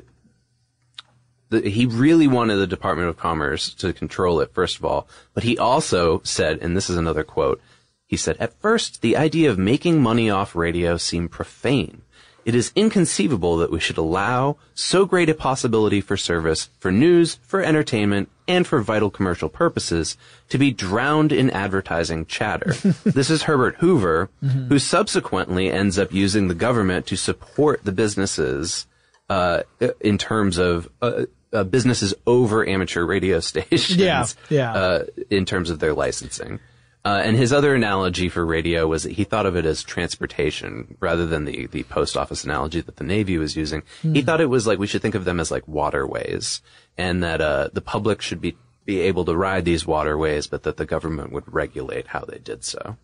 the, he really wanted the Department of Commerce to control it, first of all. But he also said, and this is another quote, he said, at first, the idea of making money off radio seemed profane. It is inconceivable that we should allow so great a possibility for service, for news, for entertainment, and for vital commercial purposes to be drowned in advertising chatter. this is Herbert Hoover, who subsequently ends up using the government to support the businesses uh, in terms of uh, uh, businesses over amateur radio stations. Yeah, yeah. Uh, in terms of their licensing. Uh, and his other analogy for radio was that he thought of it as transportation rather than the, the post office analogy that the Navy was using. He thought it was like we should think of them as like waterways and that uh, the public should be, be able to ride these waterways, but that the government would regulate how they did so.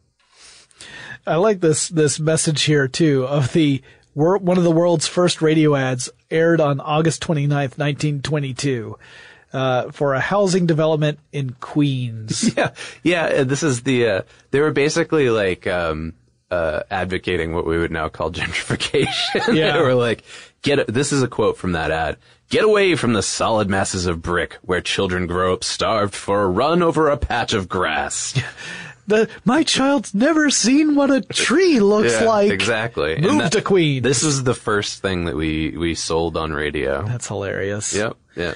I like this this message here too of the one of the world's first radio ads aired on August 29th, 1922. Uh, for a housing development in Queens. Yeah, yeah. This is the. Uh, they were basically like um, uh, advocating what we would now call gentrification. Yeah. they were like, "Get." This is a quote from that ad. Get away from the solid masses of brick where children grow up starved for a run over a patch of grass. The my child's never seen what a tree looks Yeah, like. exactly. Move that- to Queens. This was the first thing that we we sold on radio. That's hilarious. Yep. Yeah.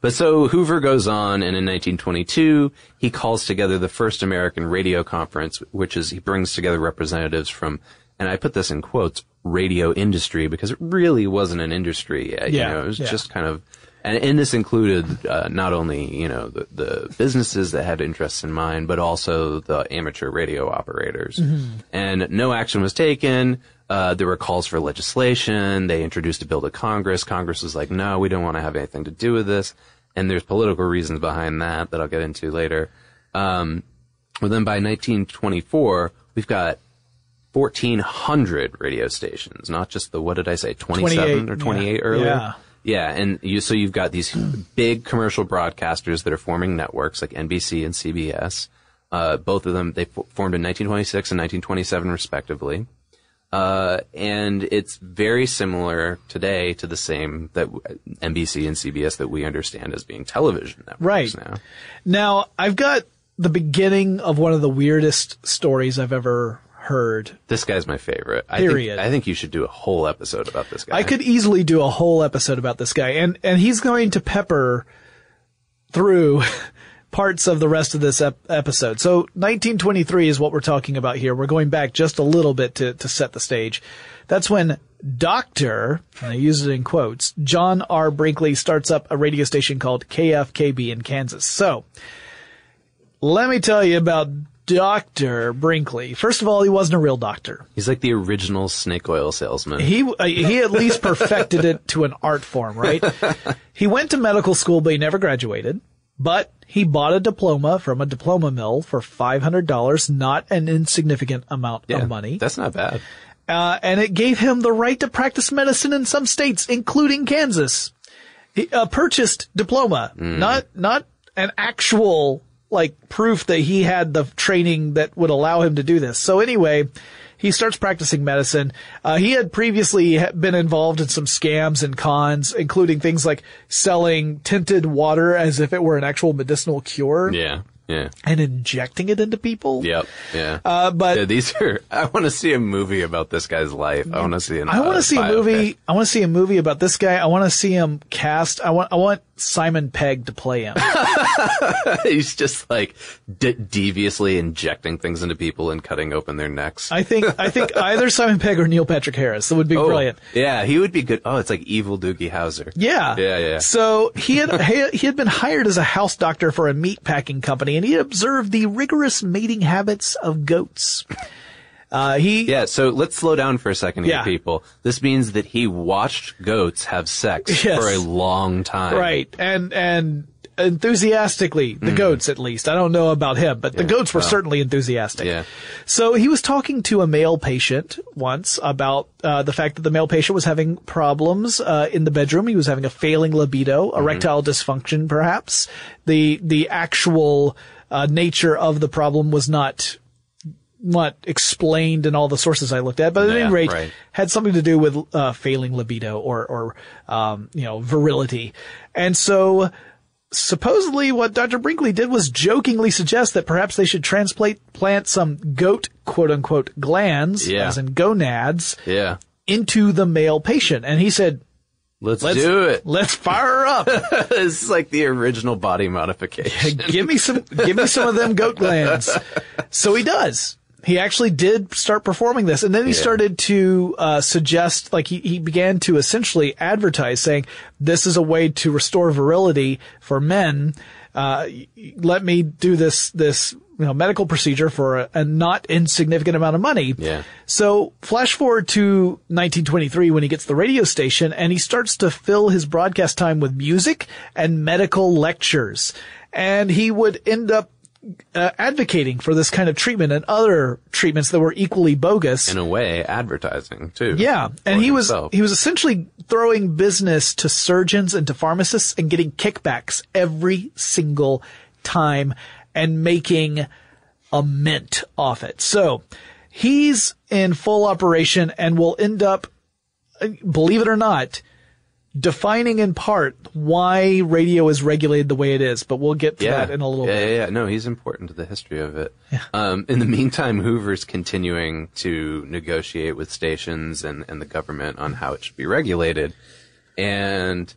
But so Hoover goes on, and in 1922, he calls together the first American radio conference, which is he brings together representatives from, and I put this in quotes, radio industry because it really wasn't an industry yet. Yeah, You know, it was yeah. just kind of, and, and this included uh, not only you know the, the businesses that had interests in mind, but also the amateur radio operators. Mm-hmm. And no action was taken. Uh, there were calls for legislation. They introduced a bill to Congress. Congress was like, no, we don't want to have anything to do with this. And there's political reasons behind that that I'll get into later. Um, well, then by 1924, we've got 1,400 radio stations, not just the, what did I say, 27 or 28 yeah. earlier? Yeah. Yeah, and you, so you've got these big commercial broadcasters that are forming networks like NBC and CBS. Uh, both of them, they f- formed in 1926 and 1927 respectively. Uh, and it's very similar today to the same that NBC and CBS that we understand as being television networks Right. now. Now, I've got the beginning of one of the weirdest stories I've ever heard. This guy's my favorite. I Period. Think, I think you should do a whole episode about this guy. I could easily do a whole episode about this guy, and and he's going to pepper through parts of the rest of this ep- episode. So 1923 is what we're talking about here. We're going back just a little bit to to set the stage. That's when Doctor, and I use it in quotes, John R. Brinkley starts up a radio station called KFKB in Kansas. So let me tell you about Dr. Brinkley. First of all, he wasn't a real doctor. He's like the original snake oil salesman. He uh, he at least perfected it to an art form, right? he went to medical school, but he never graduated. But he bought a diploma from a diploma mill for five hundred dollars, not an insignificant amount yeah, of money, That's not bad. uh, and it gave him the right to practice medicine in some states, including Kansas. He, a purchased diploma, not not an actual like proof that he had the training that would allow him to do this. So anyway, he starts practicing medicine. Uh, he had previously been involved in some scams and cons, including things like selling tinted water as if it were an actual medicinal cure Yeah, yeah, and injecting it into people. yep, yeah. Uh, but yeah, these are. I want to see a movie about this guy's life. I want to see an. I want uh, to see a movie. I want to see a movie about this guy. I want to see him cast. I want. I want Simon Pegg to play him. He's just like de- deviously injecting things into people and cutting open their necks. I think I think either Simon Pegg or Neil Patrick Harris. That would be oh, brilliant. Yeah, he would be good. Oh, it's like evil Doogie Howser. Yeah. Yeah, yeah. So he had he had been hired as a house doctor for a meat packing company, and he observed the rigorous mating habits of goats. Uh, he Yeah, so let's slow down for a second here, Yeah. people. This means that he watched goats have sex Yes. for a long time. right and and enthusiastically the goats at least i don't know about him but the goats were certainly enthusiastic Yeah. so he was talking to a male patient once about uh, the fact that the male patient was having problems uh, in the bedroom he was having a failing libido erectile dysfunction perhaps the the actual uh, nature of the problem was not not explained in all the sources I looked at, but at Yeah, any rate, right. had something to do with uh, failing libido or or um, you know virility, and so supposedly what Dr. Brinkley did was jokingly suggest that perhaps they should transplant plant some goat quote unquote glands, Yeah. as in gonads, Yeah. into the male patient, and he said, Let's, "Let's do it. Let's fire her up. this is like the original body modification. give me some, give me some of them goat glands. So he does. He actually did start performing this, and then he Yeah. started to uh, suggest, like he, he began to essentially advertise, saying, "This is a way to restore virility for men. Uh, let me do this this you know medical procedure for a, a not insignificant amount of money." Yeah. So flash forward to 1923 when he gets the radio station and he starts to fill his broadcast time with music and medical lectures. And he would end up uh, advocating for this kind of treatment and other treatments that were equally bogus. In a way, advertising too. Yeah, and he was he was essentially throwing business to surgeons and to pharmacists and getting kickbacks every single time and making a mint off it. So he's in full operation and will end up, uh, believe it or not, defining in part why radio is regulated the way it is. But we'll get to that in a little yeah, bit. Yeah, yeah, no, he's important to the history of it. Um, in the meantime, Hoover's continuing to negotiate with stations and, and the government on how it should be regulated. And,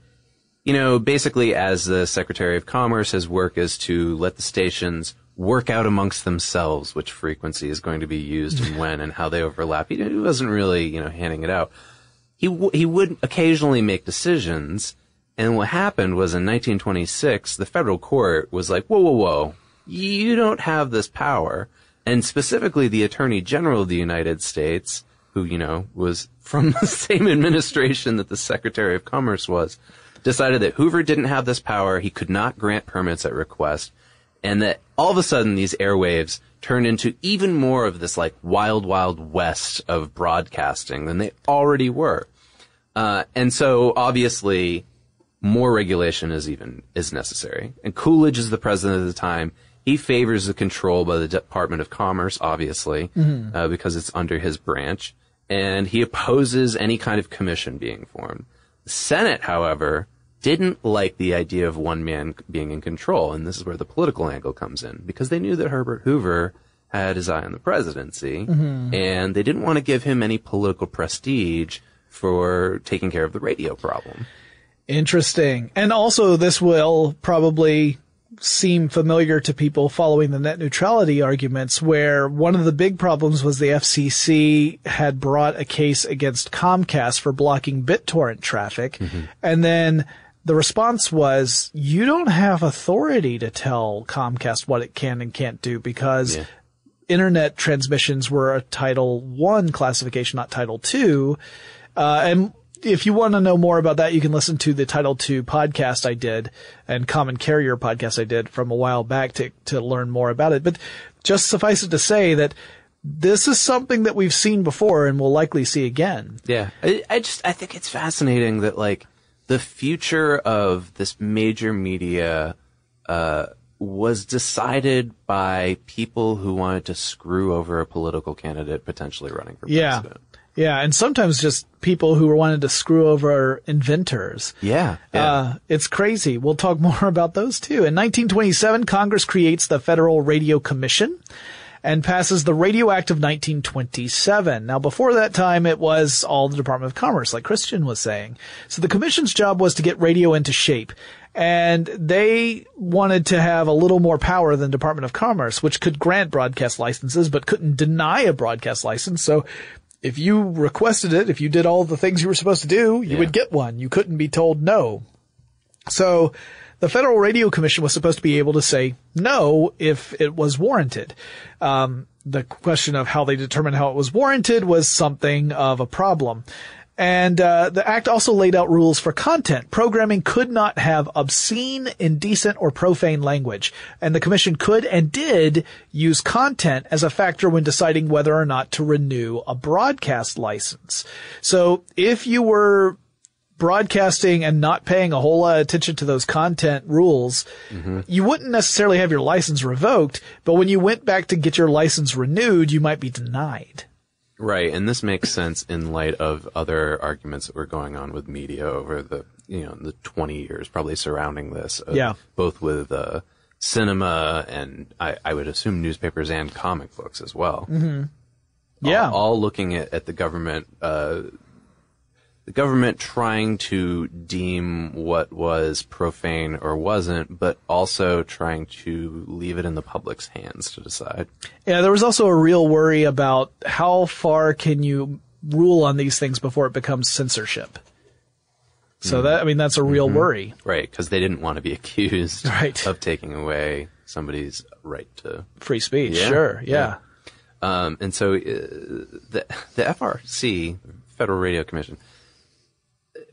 you know, basically as the Secretary of Commerce, his work is to let the stations work out amongst themselves which frequency is going to be used and when and how they overlap. He wasn't really, you know, handing it out. He, w- he would occasionally make decisions. And what happened was in 1926, the federal court was like, whoa, whoa, whoa, you don't have this power. And specifically the Attorney General of the United States, who, you know, was from the same administration that the Secretary of Commerce was, decided that Hoover didn't have this power. He could not grant permits at request. And that all of a sudden these airwaves turned into even more of this like wild, wild west of broadcasting than they already were. Uh, and so obviously more regulation is even is necessary. And Coolidge is the president at the time. He favors the control by the Department of Commerce, obviously, uh, because it's under his branch, and he opposes any kind of commission being formed. The Senate, however, didn't like the idea of one man being in control, and this is where the political angle comes in, because they knew that Herbert Hoover had his eye on the presidency, mm-hmm. and they didn't want to give him any political prestige for taking care of the radio problem. Interesting. And also this will probably seem familiar to people following the net neutrality arguments where one of the big problems was the FCC had brought a case against Comcast for blocking BitTorrent traffic. Mm-hmm. And then the response was, you don't have authority to tell Comcast what it can and can't do because Yeah. internet transmissions were a Title One classification, not Title Two. Uh, and if you want to know more about that, you can listen to the Title II podcast I did and Common Carrier podcast I did from a while back to, to learn more about it. But just suffice it to say that this is something that we've seen before and will likely see again. Yeah, I, I just I think it's fascinating that like the future of this major media uh, was decided by people who wanted to screw over a political candidate potentially running for Yeah. president. Yeah. Yeah. And sometimes just people who were wanted to screw over inventors. Yeah, yeah. Uh, it's crazy. We'll talk more about those too. In 1927, Congress creates the Federal Radio Commission. And passes the Radio Act of 1927. Now, before that time, it was all the Department of Commerce, like Christian was saying. So the commission's job was to get radio into shape. And they wanted to have a little more power than Department of Commerce, which could grant broadcast licenses, but couldn't deny a broadcast license. So if you requested it, if you did all the things you were supposed to do, you Yeah. would get one. You couldn't be told no. So the Federal Radio Commission was supposed to be able to say no if it was warranted. Um, the question of how they determined how it was warranted was something of a problem. And uh, the act also laid out rules for content. Programming could not have obscene, indecent, or profane language. And the commission could and did use content as a factor when deciding whether or not to renew a broadcast license. So if you were broadcasting and not paying a whole lot of attention to those content rules, you wouldn't necessarily have your license revoked, but when you went back to get your license renewed, you might be denied. Right, and this makes sense in light of other arguments that were going on with media over the you know the 20 years probably surrounding this. uh, Yeah. both with uh, cinema and I, I would assume newspapers and comic books as well. Mm-hmm. Yeah. all, all looking at, at the government, uh, the government trying to deem what was profane or wasn't, but also trying to leave it in the public's hands to decide. Yeah, there was also a real worry about how far can you rule on these things before it becomes censorship. So that, I mean, that's a real worry. Right, because they didn't want to be accused Right. of taking away somebody's right to. Free speech, Yeah, sure, yeah. Um, and so uh, the the FRC, Federal Radio Commission,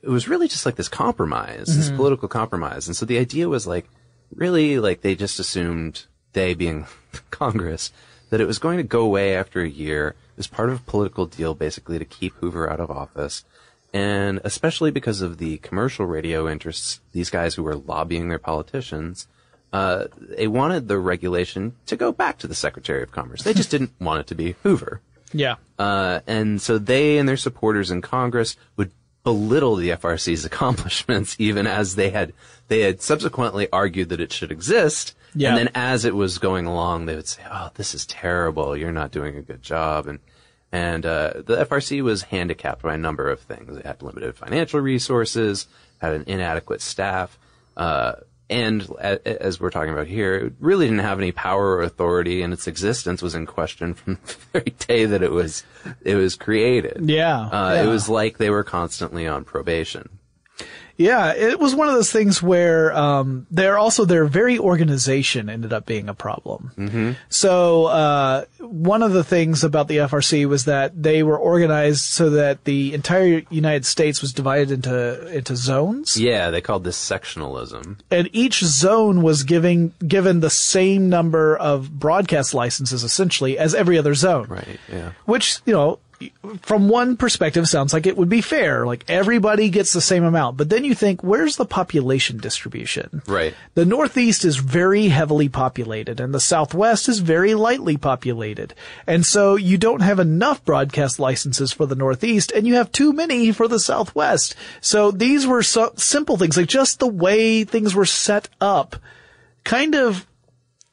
it was really just like this compromise, this Mm-hmm. political compromise. And so the idea was like, really, like they just assumed they being Congress that it was going to go away after a year. It was part of a political deal, basically, to keep Hoover out of office. And especially because of the commercial radio interests, these guys who were lobbying their politicians, uh, they wanted the regulation to go back to the Secretary of Commerce. They just didn't want it to be Hoover. Yeah. Uh, and so they and their supporters in Congress would belittle the FRC's accomplishments, even as they had they had subsequently argued that it should exist. Yeah. And then as it was going along, they would say, "Oh, this is terrible. You're not doing a good job." And and uh, the FRC was handicapped by a number of things. It had limited financial resources, had an inadequate staff, uh, and as we're talking about here, it really didn't have any power or authority, and its existence was in question from the very day that it was it was created. Yeah, uh, yeah. it was like they were constantly on probation. Yeah, it was one of those things where um, they're also their very organization ended up being a problem. Mm-hmm. So uh, one of the things about the FRC was that they were organized so that the entire United States was divided into into zones, Yeah, they called this sectionalism. and each zone was giving given the same number of broadcast licenses essentially as every other zone. Right. Yeah. Which, you know, from one perspective sounds like it would be fair. Like everybody gets the same amount. But then you think, where's the population distribution? Right. The Northeast is very heavily populated and the Southwest is very lightly populated. And so you don't have enough broadcast licenses for the Northeast and you have too many for the Southwest. So these were so simple things, like just the way things were set up kind of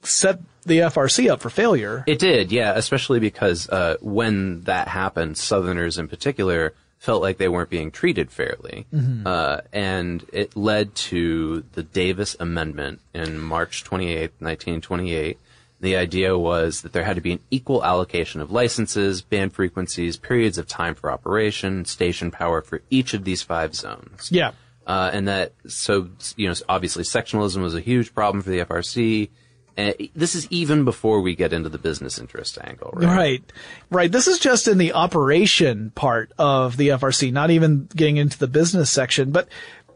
set the FRC up for failure. It did, yeah, especially because uh, when that happened, Southerners in particular felt like they weren't being treated fairly. Uh, and it led to the Davis Amendment in March 28, 1928. The idea was that there had to be an equal allocation of licenses, band frequencies, periods of time for operation, station power for each of these five zones. Yeah. Uh, and that, so, you know, obviously sectionalism was a huge problem for the FRC. And this is even before we get into the business interest angle, right? Right. Right. This is just in the operation part of the FRC, not even getting into the business section, but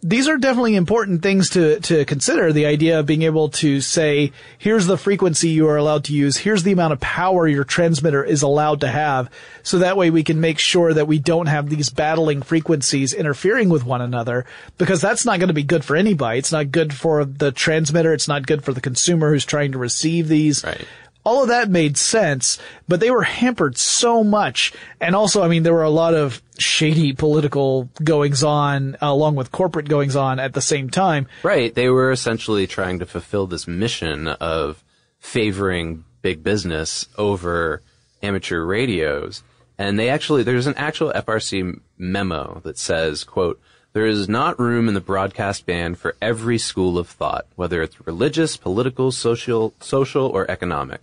these are definitely important things to, to consider. The idea of being able to say, here's the frequency you are allowed to use. Here's the amount of power your transmitter is allowed to have. So that way we can make sure that we don't have these battling frequencies interfering with one another because that's not going to be good for anybody. It's not good for the transmitter. It's not good for the consumer who's trying to receive these Right. All of that made sense, but they were hampered so much. And also, I mean, there were a lot of shady political goings on along with corporate goings on at the same time. Right. They were essentially trying to fulfill this mission of favoring big business over amateur radios. And they actually, there's an actual FRC memo that says, quote, there is not room in the broadcast band for every school of thought, whether it's religious, political, social, social, or economic.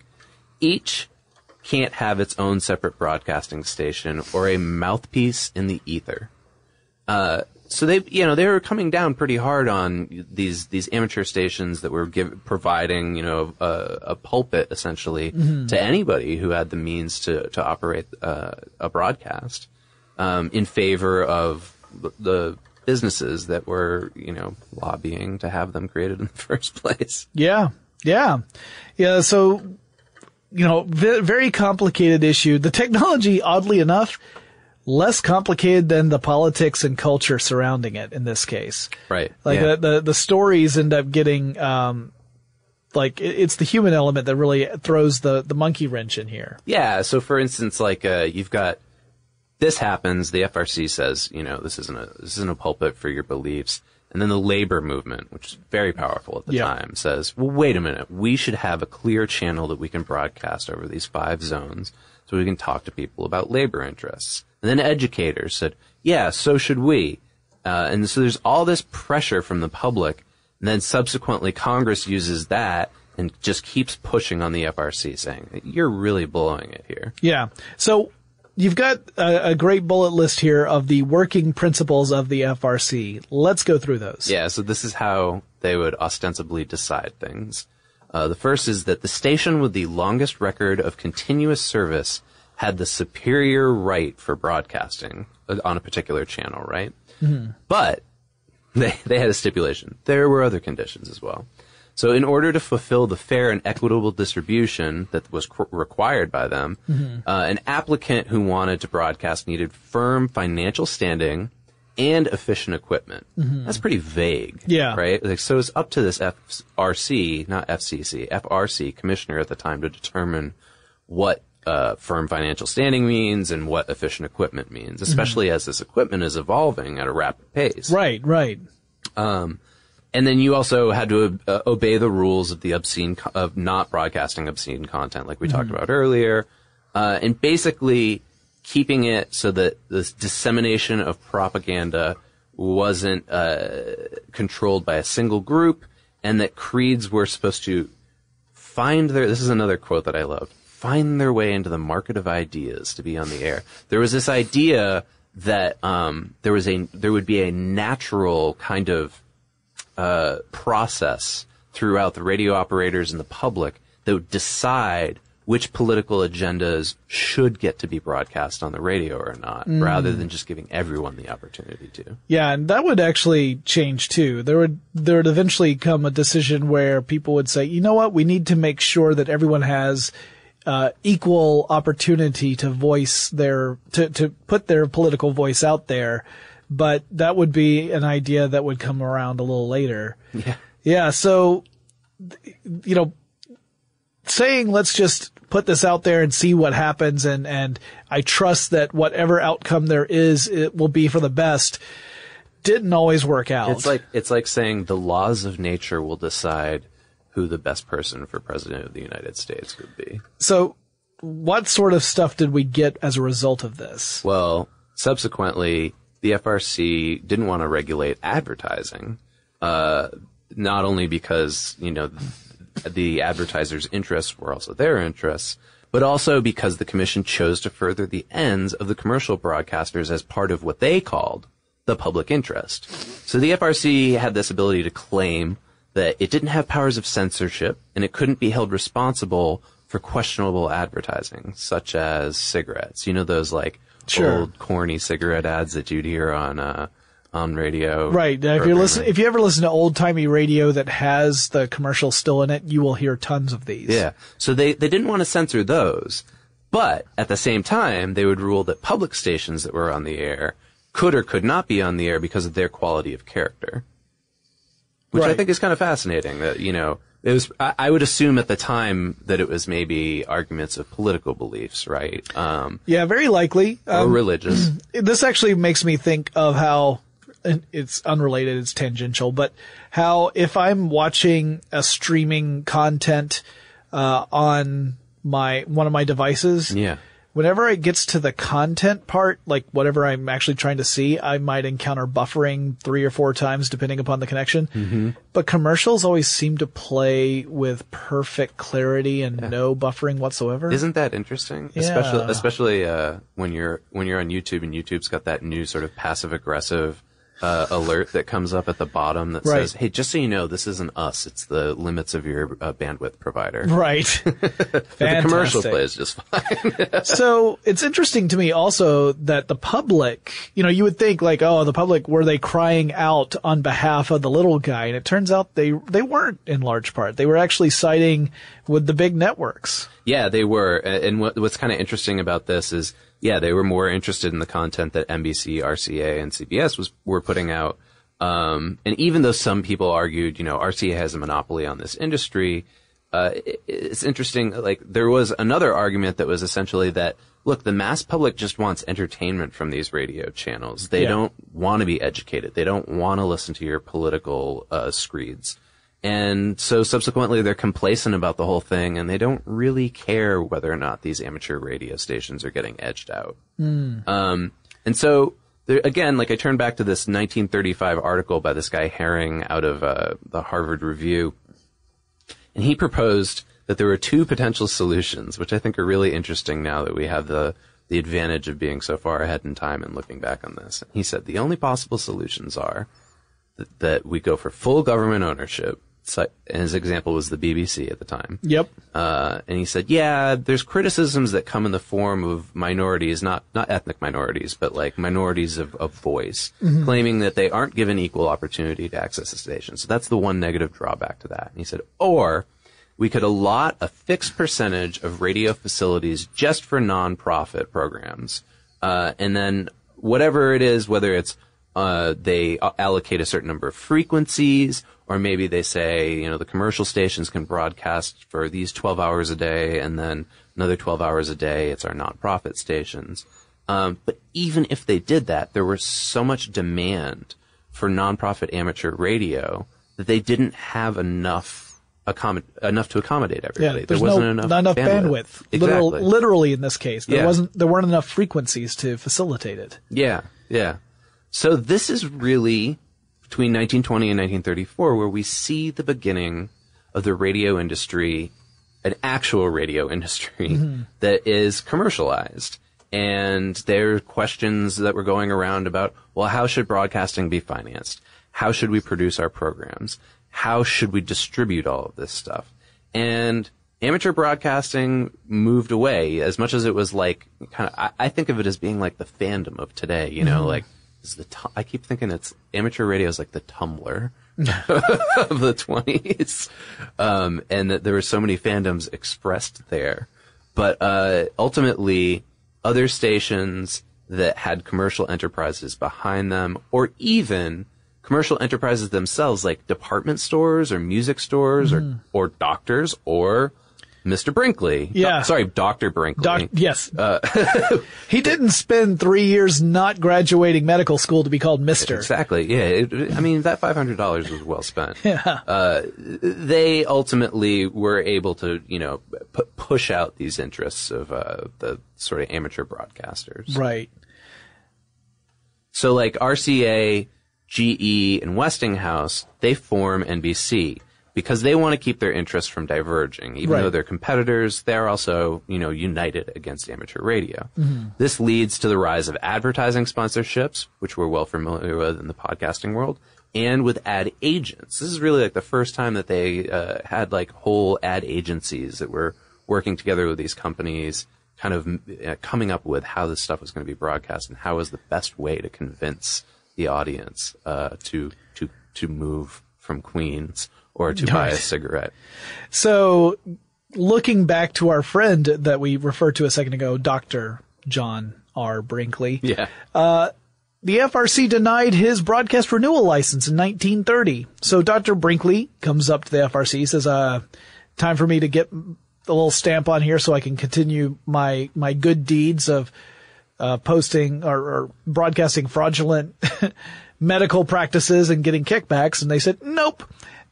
Each can't have its own separate broadcasting station or a mouthpiece in the ether. Uh, so they, you know, they were coming down pretty hard on these these amateur stations that were give, providing, you know, a, a pulpit essentially to anybody who had the means to to operate uh, a broadcast um, in favor of the businesses that were, you know, lobbying to have them created in the first place. Yeah. Yeah. Yeah. So, you know, v- very complicated issue. The technology, oddly enough, less complicated than the politics and culture surrounding it in this case. Right. Like yeah. the, the, the stories end up getting, um, like it's the human element that really throws the, the monkey wrench in here. Yeah. So, for instance, like uh, you've got this happens. The FRC says, you know, this isn't a this isn't a pulpit for your beliefs. And then the labor movement, which is very powerful at the Yeah. time, says, well, wait a minute. We should have a clear channel that we can broadcast over these five zones so we can talk to people about labor interests. And then educators said, yeah, so should we. Uh, and so there's all this pressure from the public. And then subsequently Congress uses that and just keeps pushing on the FRC saying, you're really blowing it here. Yeah. So you've got a, a great bullet list here of the working principles of the FRC. Let's go through those. Yeah, so this is how they would ostensibly decide things. Uh, the first is that the station with the longest record of continuous service had the superior right for broadcasting uh, on a particular channel, right? But they, they had a stipulation. There were other conditions as well. So in order to fulfill the fair and equitable distribution that was qu- required by them, uh, an applicant who wanted to broadcast needed firm financial standing and efficient equipment. That's pretty vague. Yeah. Right? Like, so it's up to this FRC, not FCC, FRC commissioner at the time to determine what uh, firm financial standing means and what efficient equipment means, especially as this equipment is evolving at a rapid pace. Right, right. Um, and then you also had to uh, obey the rules of the obscene co- of not broadcasting obscene content, like we talked about earlier, uh, and basically keeping it so that this dissemination of propaganda wasn't uh, controlled by a single group, and that creeds were supposed to find their. This is another quote that I love. Find their way into the market of ideas to be on the air. There was this idea that um, there was a there would be a natural kind of uh, process throughout the radio operators and the public that would decide which political agendas should get to be broadcast on the radio or not, rather than just giving everyone the opportunity to. Yeah, and that would actually change too. There would there would eventually come a decision where people would say, you know what, we need to make sure that everyone has uh, equal opportunity to voice their to to put their political voice out there. But that would be an idea that would come around a little later. Yeah. Yeah, so you know, saying let's just put this out there and see what happens and and I trust that whatever outcome there is it will be for the best didn't always work out. It's like it's like saying the laws of nature will decide who the best person for president of the United States would be. so what sort of stuff did we get as a result of this? Well, subsequently, the FRC didn't want to regulate advertising, uh, not only because, you know, the advertisers' interests were also their interests, but also because the commission chose to further the ends of the commercial broadcasters as part of what they called the public interest. So the FRC had this ability to claim that it didn't have powers of censorship and it couldn't be held responsible for questionable advertising, such as cigarettes. You know those like Sure. old corny cigarette ads that you'd hear on uh, on radio. Right. Now, if you listen, if you ever listen to old timey radio that has the commercial still in it, you will hear tons of these. Yeah. So they, they didn't want to censor those, but at the same time, they would rule that public stations that were on the air could or could not be on the air because of their quality of character. Which I think is kind of fascinating that, you know, it was, I, I would assume at the time that it was maybe arguments of political beliefs, right? Um, Yeah, very likely. or Um, religious. this actually makes me think of how it's unrelated, it's tangential, but how if I'm watching a streaming content uh, on my one of my devices. Yeah. Whenever it gets to the content part, like whatever I'm actually trying to see, I might encounter buffering three or four times depending upon the connection. Mm-hmm. But commercials always seem to play with perfect clarity and no buffering whatsoever. Isn't that interesting? Yeah. Especially, especially uh, when you're when you're on YouTube and YouTube's got that new sort of passive aggressive uh, alert that comes up at the bottom that Right. says, "Hey, just so you know, this isn't us. It's the limits of your uh, bandwidth provider." right. The commercial plays just fine. so it's interesting to me also that the public, you know, you would think like, oh, the public were they crying out on behalf of the little guy, and it turns out they they weren't in large part. They were actually siding with the big networks. Yeah, they were. And what, what's kind of interesting about this is, yeah, they were more interested in the content that NBC, RCA, and CBS was were putting out. Um, and even though some people argued, you know, RCA has a monopoly on this industry, uh, it, it's interesting. Like there was another argument that was essentially that, look, the mass public just wants entertainment from these radio channels. They Yeah. don't want to be educated. They don't want to listen to your political uh, screeds. And so subsequently they're complacent about the whole thing and they don't really care whether or not these amateur radio stations are getting edged out. Um, and so there, again, like I turn back to this 1935 article by this guy Herring out of uh, the Harvard Review. And he proposed that there were two potential solutions, which I think are really interesting now that we have the, the advantage of being so far ahead in time and looking back on this. He said the only possible solutions are that, that we go for full government ownership. And his example was the BBC at the time. Yep. Uh, and he said, yeah, there's criticisms that come in the form of minorities, not, not ethnic minorities, but like minorities of, of voice, claiming that they aren't given equal opportunity to access the station. So that's the one negative drawback to that. And he said, or we could allot a fixed percentage of radio facilities just for nonprofit programs. Uh, and then whatever it is, whether it's uh, they allocate a certain number of frequencies, or maybe they say, you know, the commercial stations can broadcast for these 12 hours a day, and then another 12 hours a day, it's our nonprofit stations. Um, but even if they did that, there was so much demand for nonprofit amateur radio that they didn't have enough accommod- enough to accommodate Yeah. everybody. There's there wasn't no, enough not enough bandwidth. Literal, Exactly. literally in this case, there Yeah. wasn't there weren't enough frequencies to facilitate it. Yeah, yeah. So this is really between 1920 and 1934 where we see the beginning of the radio industry, an actual radio industry mm-hmm. that is commercialized. And there are questions that were going around about, well, how should broadcasting be financed? How should we produce our programs? How should we distribute all of this stuff? And amateur broadcasting moved away as much as it was like kind of, I, I think of it as being like the fandom of today, you know, mm-hmm. like is the, tu- I keep thinking it's amateur radio is like the Tumblr of the twenties. Um, and that there were so many fandoms expressed there. But, uh, ultimately other stations that had commercial enterprises behind them or even commercial enterprises themselves like department stores or music stores or, or doctors or Mr. Brinkley. Yeah. Do- sorry, Dr. Brinkley. Doc, yes. Uh, he didn't spend three years not graduating medical school to be called Mister. Exactly. Yeah. It, I mean, that five hundred dollars was well spent. Yeah. Uh, they ultimately were able to, you know, pu- push out these interests of uh, the sort of amateur broadcasters. Right. So, like RCA, GE, and Westinghouse, they form NBC because they want to keep their interests from diverging. Even Right. though they're competitors, they're also, you know, united against amateur radio. Mm-hmm. This leads to the rise of advertising sponsorships, which we're well familiar with in the podcasting world, and with ad agents. This is really like the first time that they uh, had like whole ad agencies that were working together with these companies, kind of uh, coming up with how this stuff was going to be broadcast and how was the best way to convince the audience uh, to to to move from Queens or to buy a cigarette. So, looking back to our friend that we referred to a second ago, Dr. John R. Brinkley, Yeah. the FRC denied his broadcast renewal license in 1930. So Dr. Brinkley comes up to the FRC, says, uh, time for me to get a little stamp on here so I can continue my, my good deeds of, uh, posting or, or broadcasting fraudulent medical practices and getting kickbacks. And they said, nope.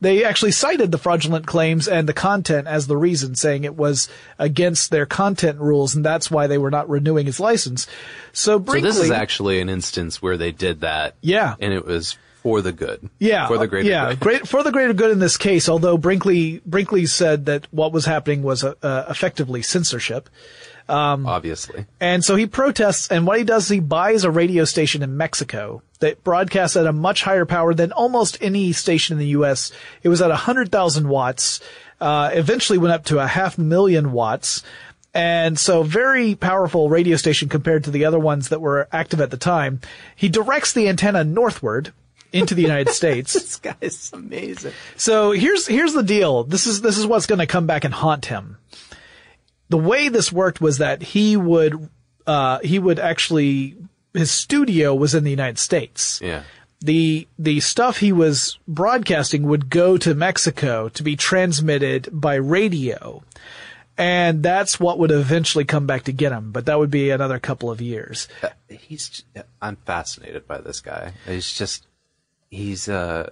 They actually cited the fraudulent claims and the content as the reason, saying it was against their content rules, and that's why they were not renewing his license. So Brinkley, So this is actually an instance where they did that. Yeah. And it was for the good. yeah, For the greater yeah, good. great for the greater good in this case. Although Brinkley Brinkley said that what was happening was uh, uh, effectively censorship. Obviously. And so he protests, and what he does is he buys a radio station in Mexico that broadcasts at a much higher power than almost any station in the U.S. It was at 100,000 watts, uh, eventually went up to a half million watts. And so very powerful radio station compared to the other ones that were active at the time. He directs the antenna northward into the United States. This guy is amazing. So here's here's the deal. This is this is what's going to come back and haunt him. The way this worked was that he would uh, he would actually his studio was in the United States. Yeah. The the stuff he was broadcasting would go to Mexico to be transmitted by radio. And that's what would eventually come back to get him, but that would be another couple of years. He's, I'm fascinated by this guy. He's just, he's, uh,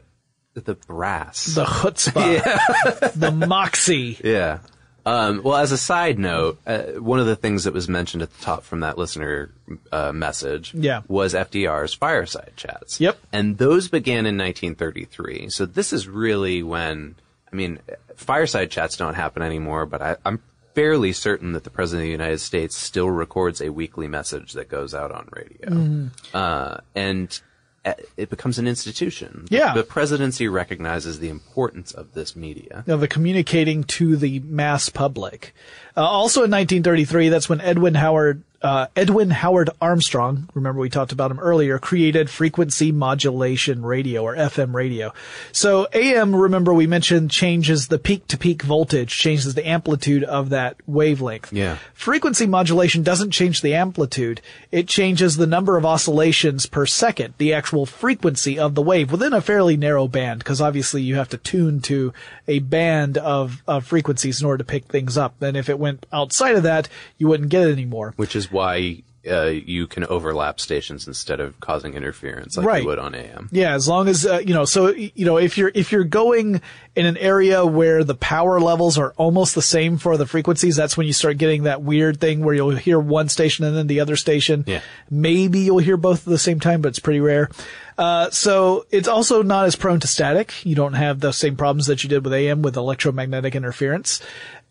the brass. The chutzpah, the moxie. Yeah. Um, well, as a side note, uh, one of the things that was mentioned at the top from that listener uh, message Yeah. was FDR's fireside chats. Yep. And those began in 1933. So this is really when, I mean, fireside chats don't happen anymore, but I, I'm fairly certain that the President of the United States still records a weekly message that goes out on radio. Mm-hmm. Uh, and it becomes an institution. Yeah. The presidency recognizes the importance of this media. of the communicating to the mass public. Uh, also in 1933, that's when Edwin Howard, uh, Edwin Howard Armstrong, remember we talked about him earlier, created frequency modulation radio or FM radio. So AM, remember we mentioned changes the peak to peak voltage, changes the amplitude of that wavelength. Yeah. Frequency modulation doesn't change the amplitude. It changes the number of oscillations per second, the actual frequency of the wave within a fairly narrow band, because obviously you have to tune to a band of, of frequencies in order to pick things up. And if it went outside of that, you wouldn't get it anymore. Which is why uh, you can overlap stations instead of causing interference like Right. you would on AM. Yeah, as long as uh, you know. So you know, if you're if you're going in an area where the power levels are almost the same for the frequencies, that's when you start getting that weird thing where you'll hear one station and then the other station. Yeah. Maybe you'll hear both at the same time, but it's pretty rare. Uh, so it's also not as prone to static. You don't have the same problems that you did with AM with electromagnetic interference.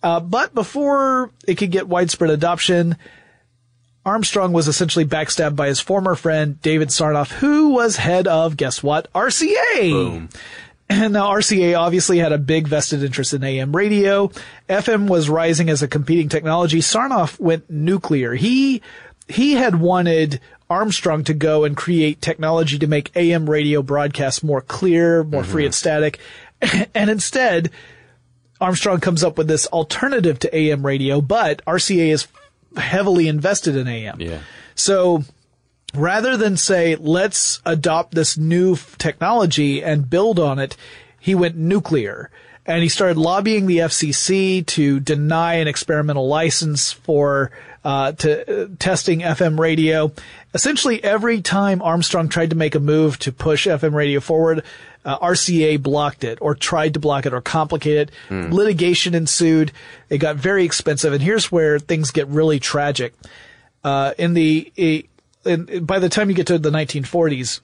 Uh, but before it could get widespread adoption, Armstrong was essentially backstabbed by his former friend David Sarnoff, who was head of, guess what, RCA. Boom. And now RCA obviously had a big vested interest in AM radio. FM was rising as a competing technology. Sarnoff went nuclear. He, he had wanted Armstrong to go and create technology to make AM radio broadcasts more clear, more free mm-hmm. of static. And instead, Armstrong comes up with this alternative to AM radio, but RCA is heavily invested in AM. Yeah. So rather than say, let's adopt this new f- technology and build on it, he went nuclear. And he started lobbying the FCC to deny an experimental license for uh, to uh, testing FM radio. Essentially, every time Armstrong tried to make a move to push FM radio forward, uh, RCA blocked it or tried to block it or complicate it. Litigation ensued. It got very expensive. And here's where things get really tragic. Uh, in the, in, by the time you get to the 1940s,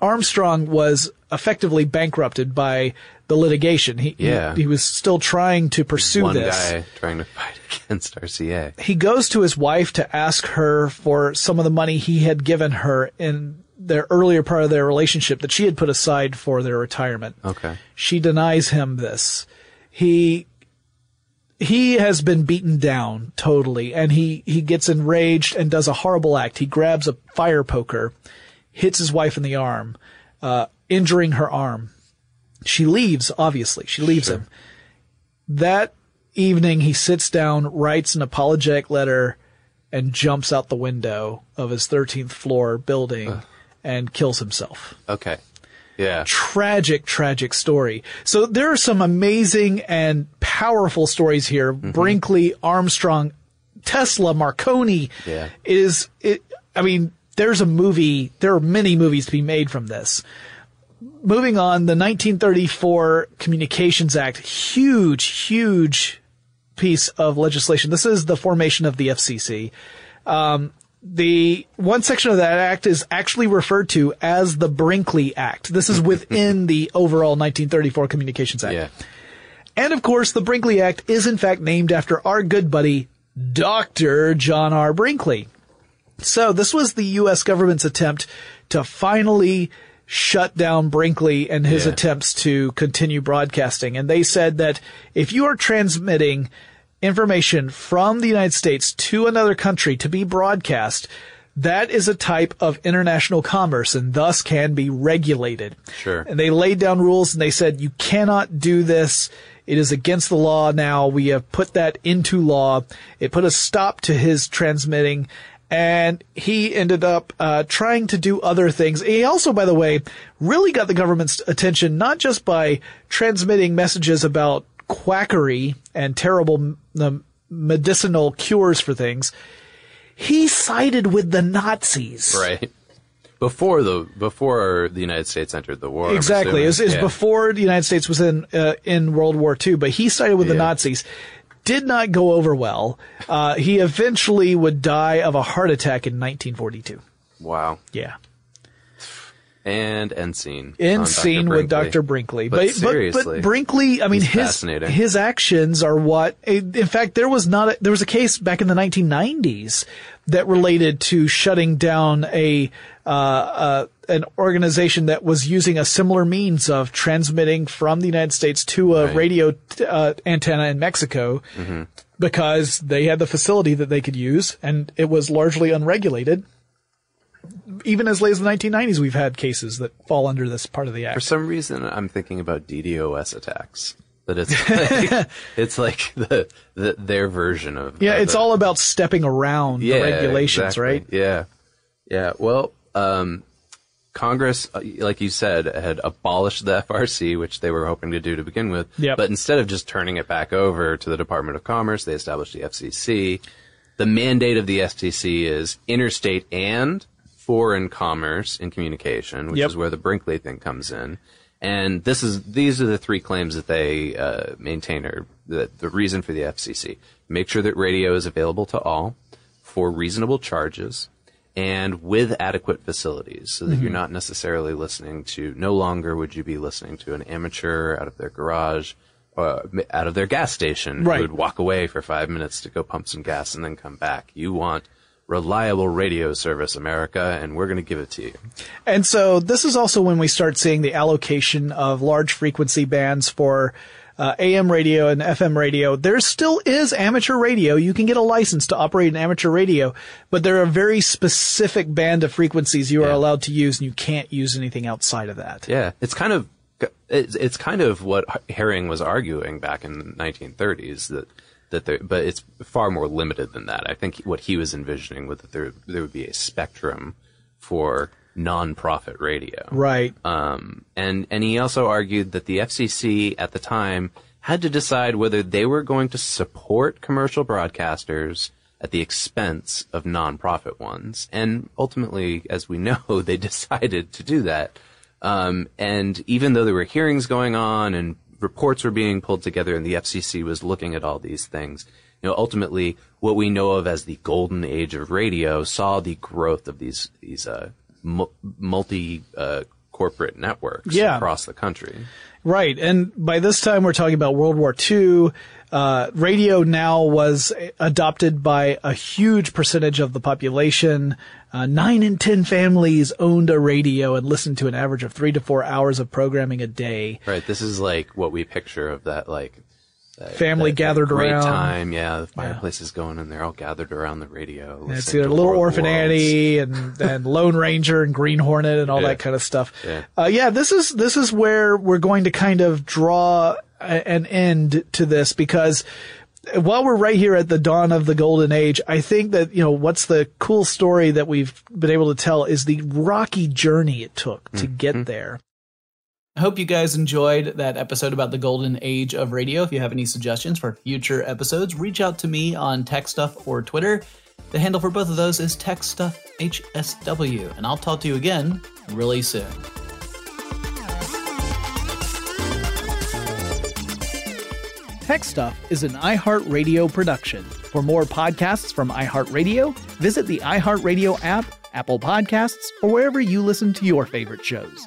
Armstrong was effectively bankrupted by the litigation. He, Yeah. he, he was still trying to pursue One this guy trying to fight against RCA. he goes to his wife to ask her for some of the money he had given her in their earlier part of their relationship that she had put aside for their retirement. Okay. She denies him this. He he has been beaten down totally and he he gets enraged and does a horrible act. He grabs a fire poker, hits his wife in the arm, uh, injuring her arm. She leaves, obviously. She leaves him. That evening, he sits down, writes an apologetic letter, and jumps out the window of his 13th floor building and kills himself. Okay. Yeah. Tragic, tragic story. So there are some amazing and powerful stories here. Mm-hmm. Brinkley, Armstrong, Tesla, Marconi. Yeah. It is, it, I mean, there's a movie, there are many movies to be made from this. moving on, the 1934 Communications Act, huge, huge piece of legislation. This is the formation of the FCC. Um, the one section of that act is actually referred to as the Brinkley Act. This is within the overall 1934 Communications Act. Yeah. And of course, the Brinkley Act is in fact named after our good buddy, Dr. John R. Brinkley. So this was the U.S. government's attempt to finally shut down Brinkley and his Yeah. attempts to continue broadcasting. And they said that if you are transmitting information from the United States to another country to be broadcast, that is a type of international commerce and thus can be regulated. Sure. And they laid down rules and they said, you cannot do this. It is against the law now. We have put that into law. It put a stop to his transmitting and he ended up uh, trying to do other things. He also, by the way, really got the government's attention not just by transmitting messages about quackery and terrible um, medicinal cures for things. He sided with the Nazis. Right. Before the before the United States entered the war. Exactly. It was, assuming. it was Yeah. before the United States was in uh, in World War II, but he sided with the Nazis. Did not go over well. Uh, he eventually would die of a heart attack in 1942. Wow. Yeah. And end scene. Dr. scene with Dr. Brinkley. But seriously, but, Brinkley, I mean, his his actions are what. In fact, there was not a, there was a case back in the 1990s that related to shutting down a uh, uh, an organization that was using a similar means of transmitting from the United States to a Right. radio uh, antenna in Mexico. Mm-hmm. Because they had the facility that they could use, and it was largely unregulated. Even as late as the 1990s, we've had cases that fall under this part of the act. For some reason, I'm thinking about DDoS attacks. That it's like, it's like the, the their version of Yeah, of it's the- all about stepping around yeah, the regulations, exactly. right? Yeah, yeah. Well, um, Congress, uh, like you said, had abolished the FRC, which they were hoping to do to begin with. Yep. But instead of just turning it back over to the Department of Commerce, they established the FCC. The mandate of the FCC is interstate and foreign commerce and communication, which Yep. is where the Brinkley thing comes in. And this is these are the three claims that they uh, maintain are the, the reason for the FCC. Make sure that radio is available to all for reasonable charges and with adequate facilities so that Mm-hmm. you're not necessarily listening to no longer would you be listening to an amateur out of their garage uh, out of their gas station Right. who would walk away for five minutes to go pump some gas and then come back. You want reliable radio service, America, and we're going to give it to you. And so this is also when we start seeing the allocation of large frequency bands for uh, AM radio and FM radio. There still is amateur radio. You can get a license to operate an amateur radio, but there are a very specific band of frequencies you are allowed to use, and you can't use anything outside of that. Yeah, it's kind of it's, it's kind of what Herring was arguing back in the 1930s that that there, but it's far more limited than that. I think what he was envisioning was that there there would be a spectrum for non-profit radio. Right. Um, and and he also argued that the FCC at the time had to decide whether they were going to support commercial broadcasters at the expense of nonprofit ones. And ultimately, as we know, they decided to do that. Um, and even though there were hearings going on and reports were being pulled together and the FCC was looking at all these things, you know, ultimately what we know of as the golden age of radio saw the growth of these, these, uh, multi, uh, corporate networks Yeah. across the country. Right. And by this time, we're talking about World War II. Uh, radio now was adopted by a huge percentage of the population. Uh, nine in ten families owned a radio and listened to an average of three to four hours of programming a day. Right. This is like what we picture of that, like, that- Family that- that gathered great around. time. Yeah. The fireplace is going and they're all gathered around the radio. It's either Little Orphan Worlds. Annie and, and Lone Ranger and Green Hornet and all Yeah. that kind of stuff. Yeah. Uh, yeah, this is, this is where we're going to kind of draw a, an end to this because while we're right here at the dawn of the golden age, I think that, you know, what's the cool story that we've been able to tell is the rocky journey it took to get there. I hope you guys enjoyed that episode about the golden age of radio. If you have any suggestions for future episodes, reach out to me on Tech Stuff or Twitter. The handle for both of those is Tech Stuff HSW, and I'll talk to you again really soon. Tech Stuff is an iHeartRadio production. For more podcasts from iHeartRadio, visit the iHeartRadio app, Apple Podcasts, or wherever you listen to your favorite shows.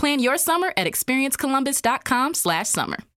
Plan your summer at experiencecolumbus.com/summer.